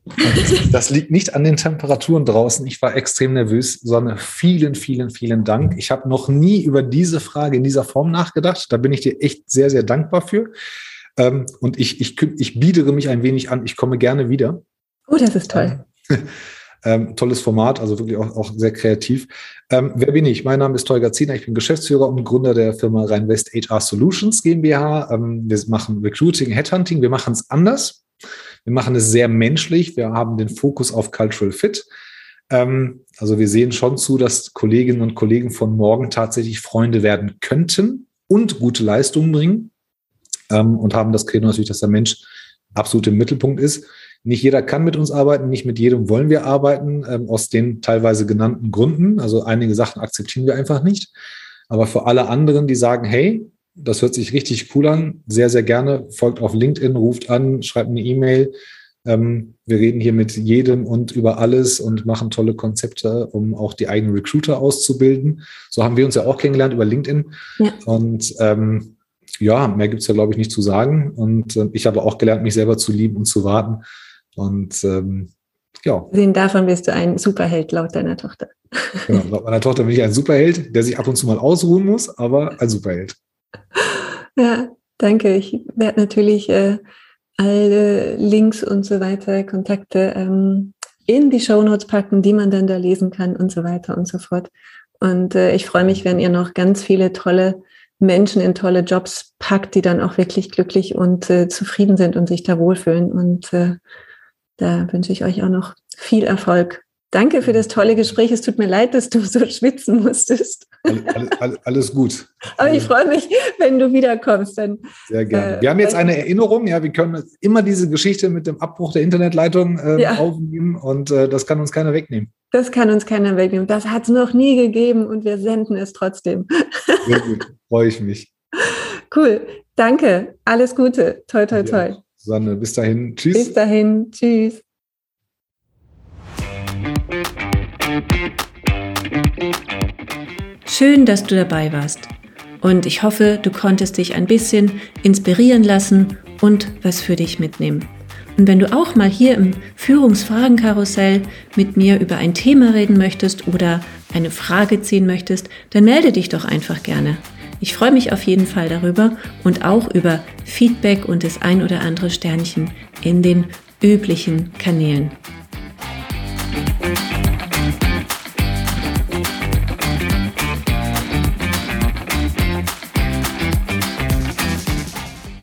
Das liegt nicht an den Temperaturen draußen. Ich war extrem nervös. Sonne, vielen, vielen, vielen Dank. Ich habe noch nie über diese Frage in dieser Form nachgedacht. Da bin ich dir echt sehr, sehr dankbar für. Ähm, und ich, ich, ich biedere mich ein wenig an. Ich komme gerne wieder. Oh, das ist toll. Ähm, tolles Format, also wirklich auch, auch sehr kreativ. Ähm, wer bin ich? Mein Name ist Tolga Ziener, ich bin Geschäftsführer und Gründer der Firma Rheinwest HR Solutions GmbH. Ähm, wir machen Recruiting, Headhunting, wir machen es anders. Wir machen es sehr menschlich, wir haben den Fokus auf Cultural Fit. Ähm, also wir sehen schon zu, dass Kolleginnen und Kollegen von morgen tatsächlich Freunde werden könnten und gute Leistungen bringen ähm, und haben das Credo natürlich, dass der Mensch absolut im Mittelpunkt ist. Nicht jeder kann mit uns arbeiten, nicht mit jedem wollen wir arbeiten, ähm, aus den teilweise genannten Gründen. Also einige Sachen akzeptieren wir einfach nicht. Aber für alle anderen, die sagen, hey, das hört sich richtig cool an, sehr, sehr gerne, folgt auf LinkedIn, ruft an, schreibt eine E-Mail. Ähm, wir reden hier mit jedem und über alles und machen tolle Konzepte, um auch die eigenen Recruiter auszubilden. So haben wir uns ja auch kennengelernt über LinkedIn. Ja. Und ähm, ja, mehr gibt es ja, glaube ich, nicht zu sagen. Und äh, ich habe auch gelernt, mich selber zu lieben und zu warten. Und ähm, ja. Sehen davon bist du ein Superheld laut deiner Tochter. Genau, laut meiner Tochter bin ich ein Superheld, der sich ab und zu mal ausruhen muss, aber ein Superheld. Ja, danke. Ich werde natürlich äh, alle Links und so weiter, Kontakte ähm, in die Shownotes packen, die man dann da lesen kann und so weiter und so fort. Und äh, ich freue mich, wenn ihr noch ganz viele tolle Menschen in tolle Jobs packt, die dann auch wirklich glücklich und äh, zufrieden sind und sich da wohlfühlen. Und äh, da wünsche ich euch auch noch viel Erfolg. Danke für das tolle Gespräch. Es tut mir leid, dass du so schwitzen musstest. Alles, alles, alles gut. Aber ich freue mich, wenn du wiederkommst. Dann, Sehr gerne. Äh, wir haben jetzt eine Erinnerung. Ja, wir können immer diese Geschichte mit dem Abbruch der Internetleitung äh, ja. aufnehmen und äh, das kann uns keiner wegnehmen. Das kann uns keiner wegnehmen. Das hat es noch nie gegeben und wir senden es trotzdem. Sehr gut. Freue ich mich. Cool. Danke. Alles Gute. Toi, toi, toi. Ja. Susanne, bis dahin. Tschüss. Bis dahin. Tschüss. Schön, dass du dabei warst. Und ich hoffe, du konntest dich ein bisschen inspirieren lassen und was für dich mitnehmen. Und wenn du auch mal hier im Führungsfragenkarussell mit mir über ein Thema reden möchtest oder eine Frage ziehen möchtest, dann melde dich doch einfach gerne. Ich freue mich auf jeden Fall darüber und auch über Feedback und das ein oder andere Sternchen in den üblichen Kanälen.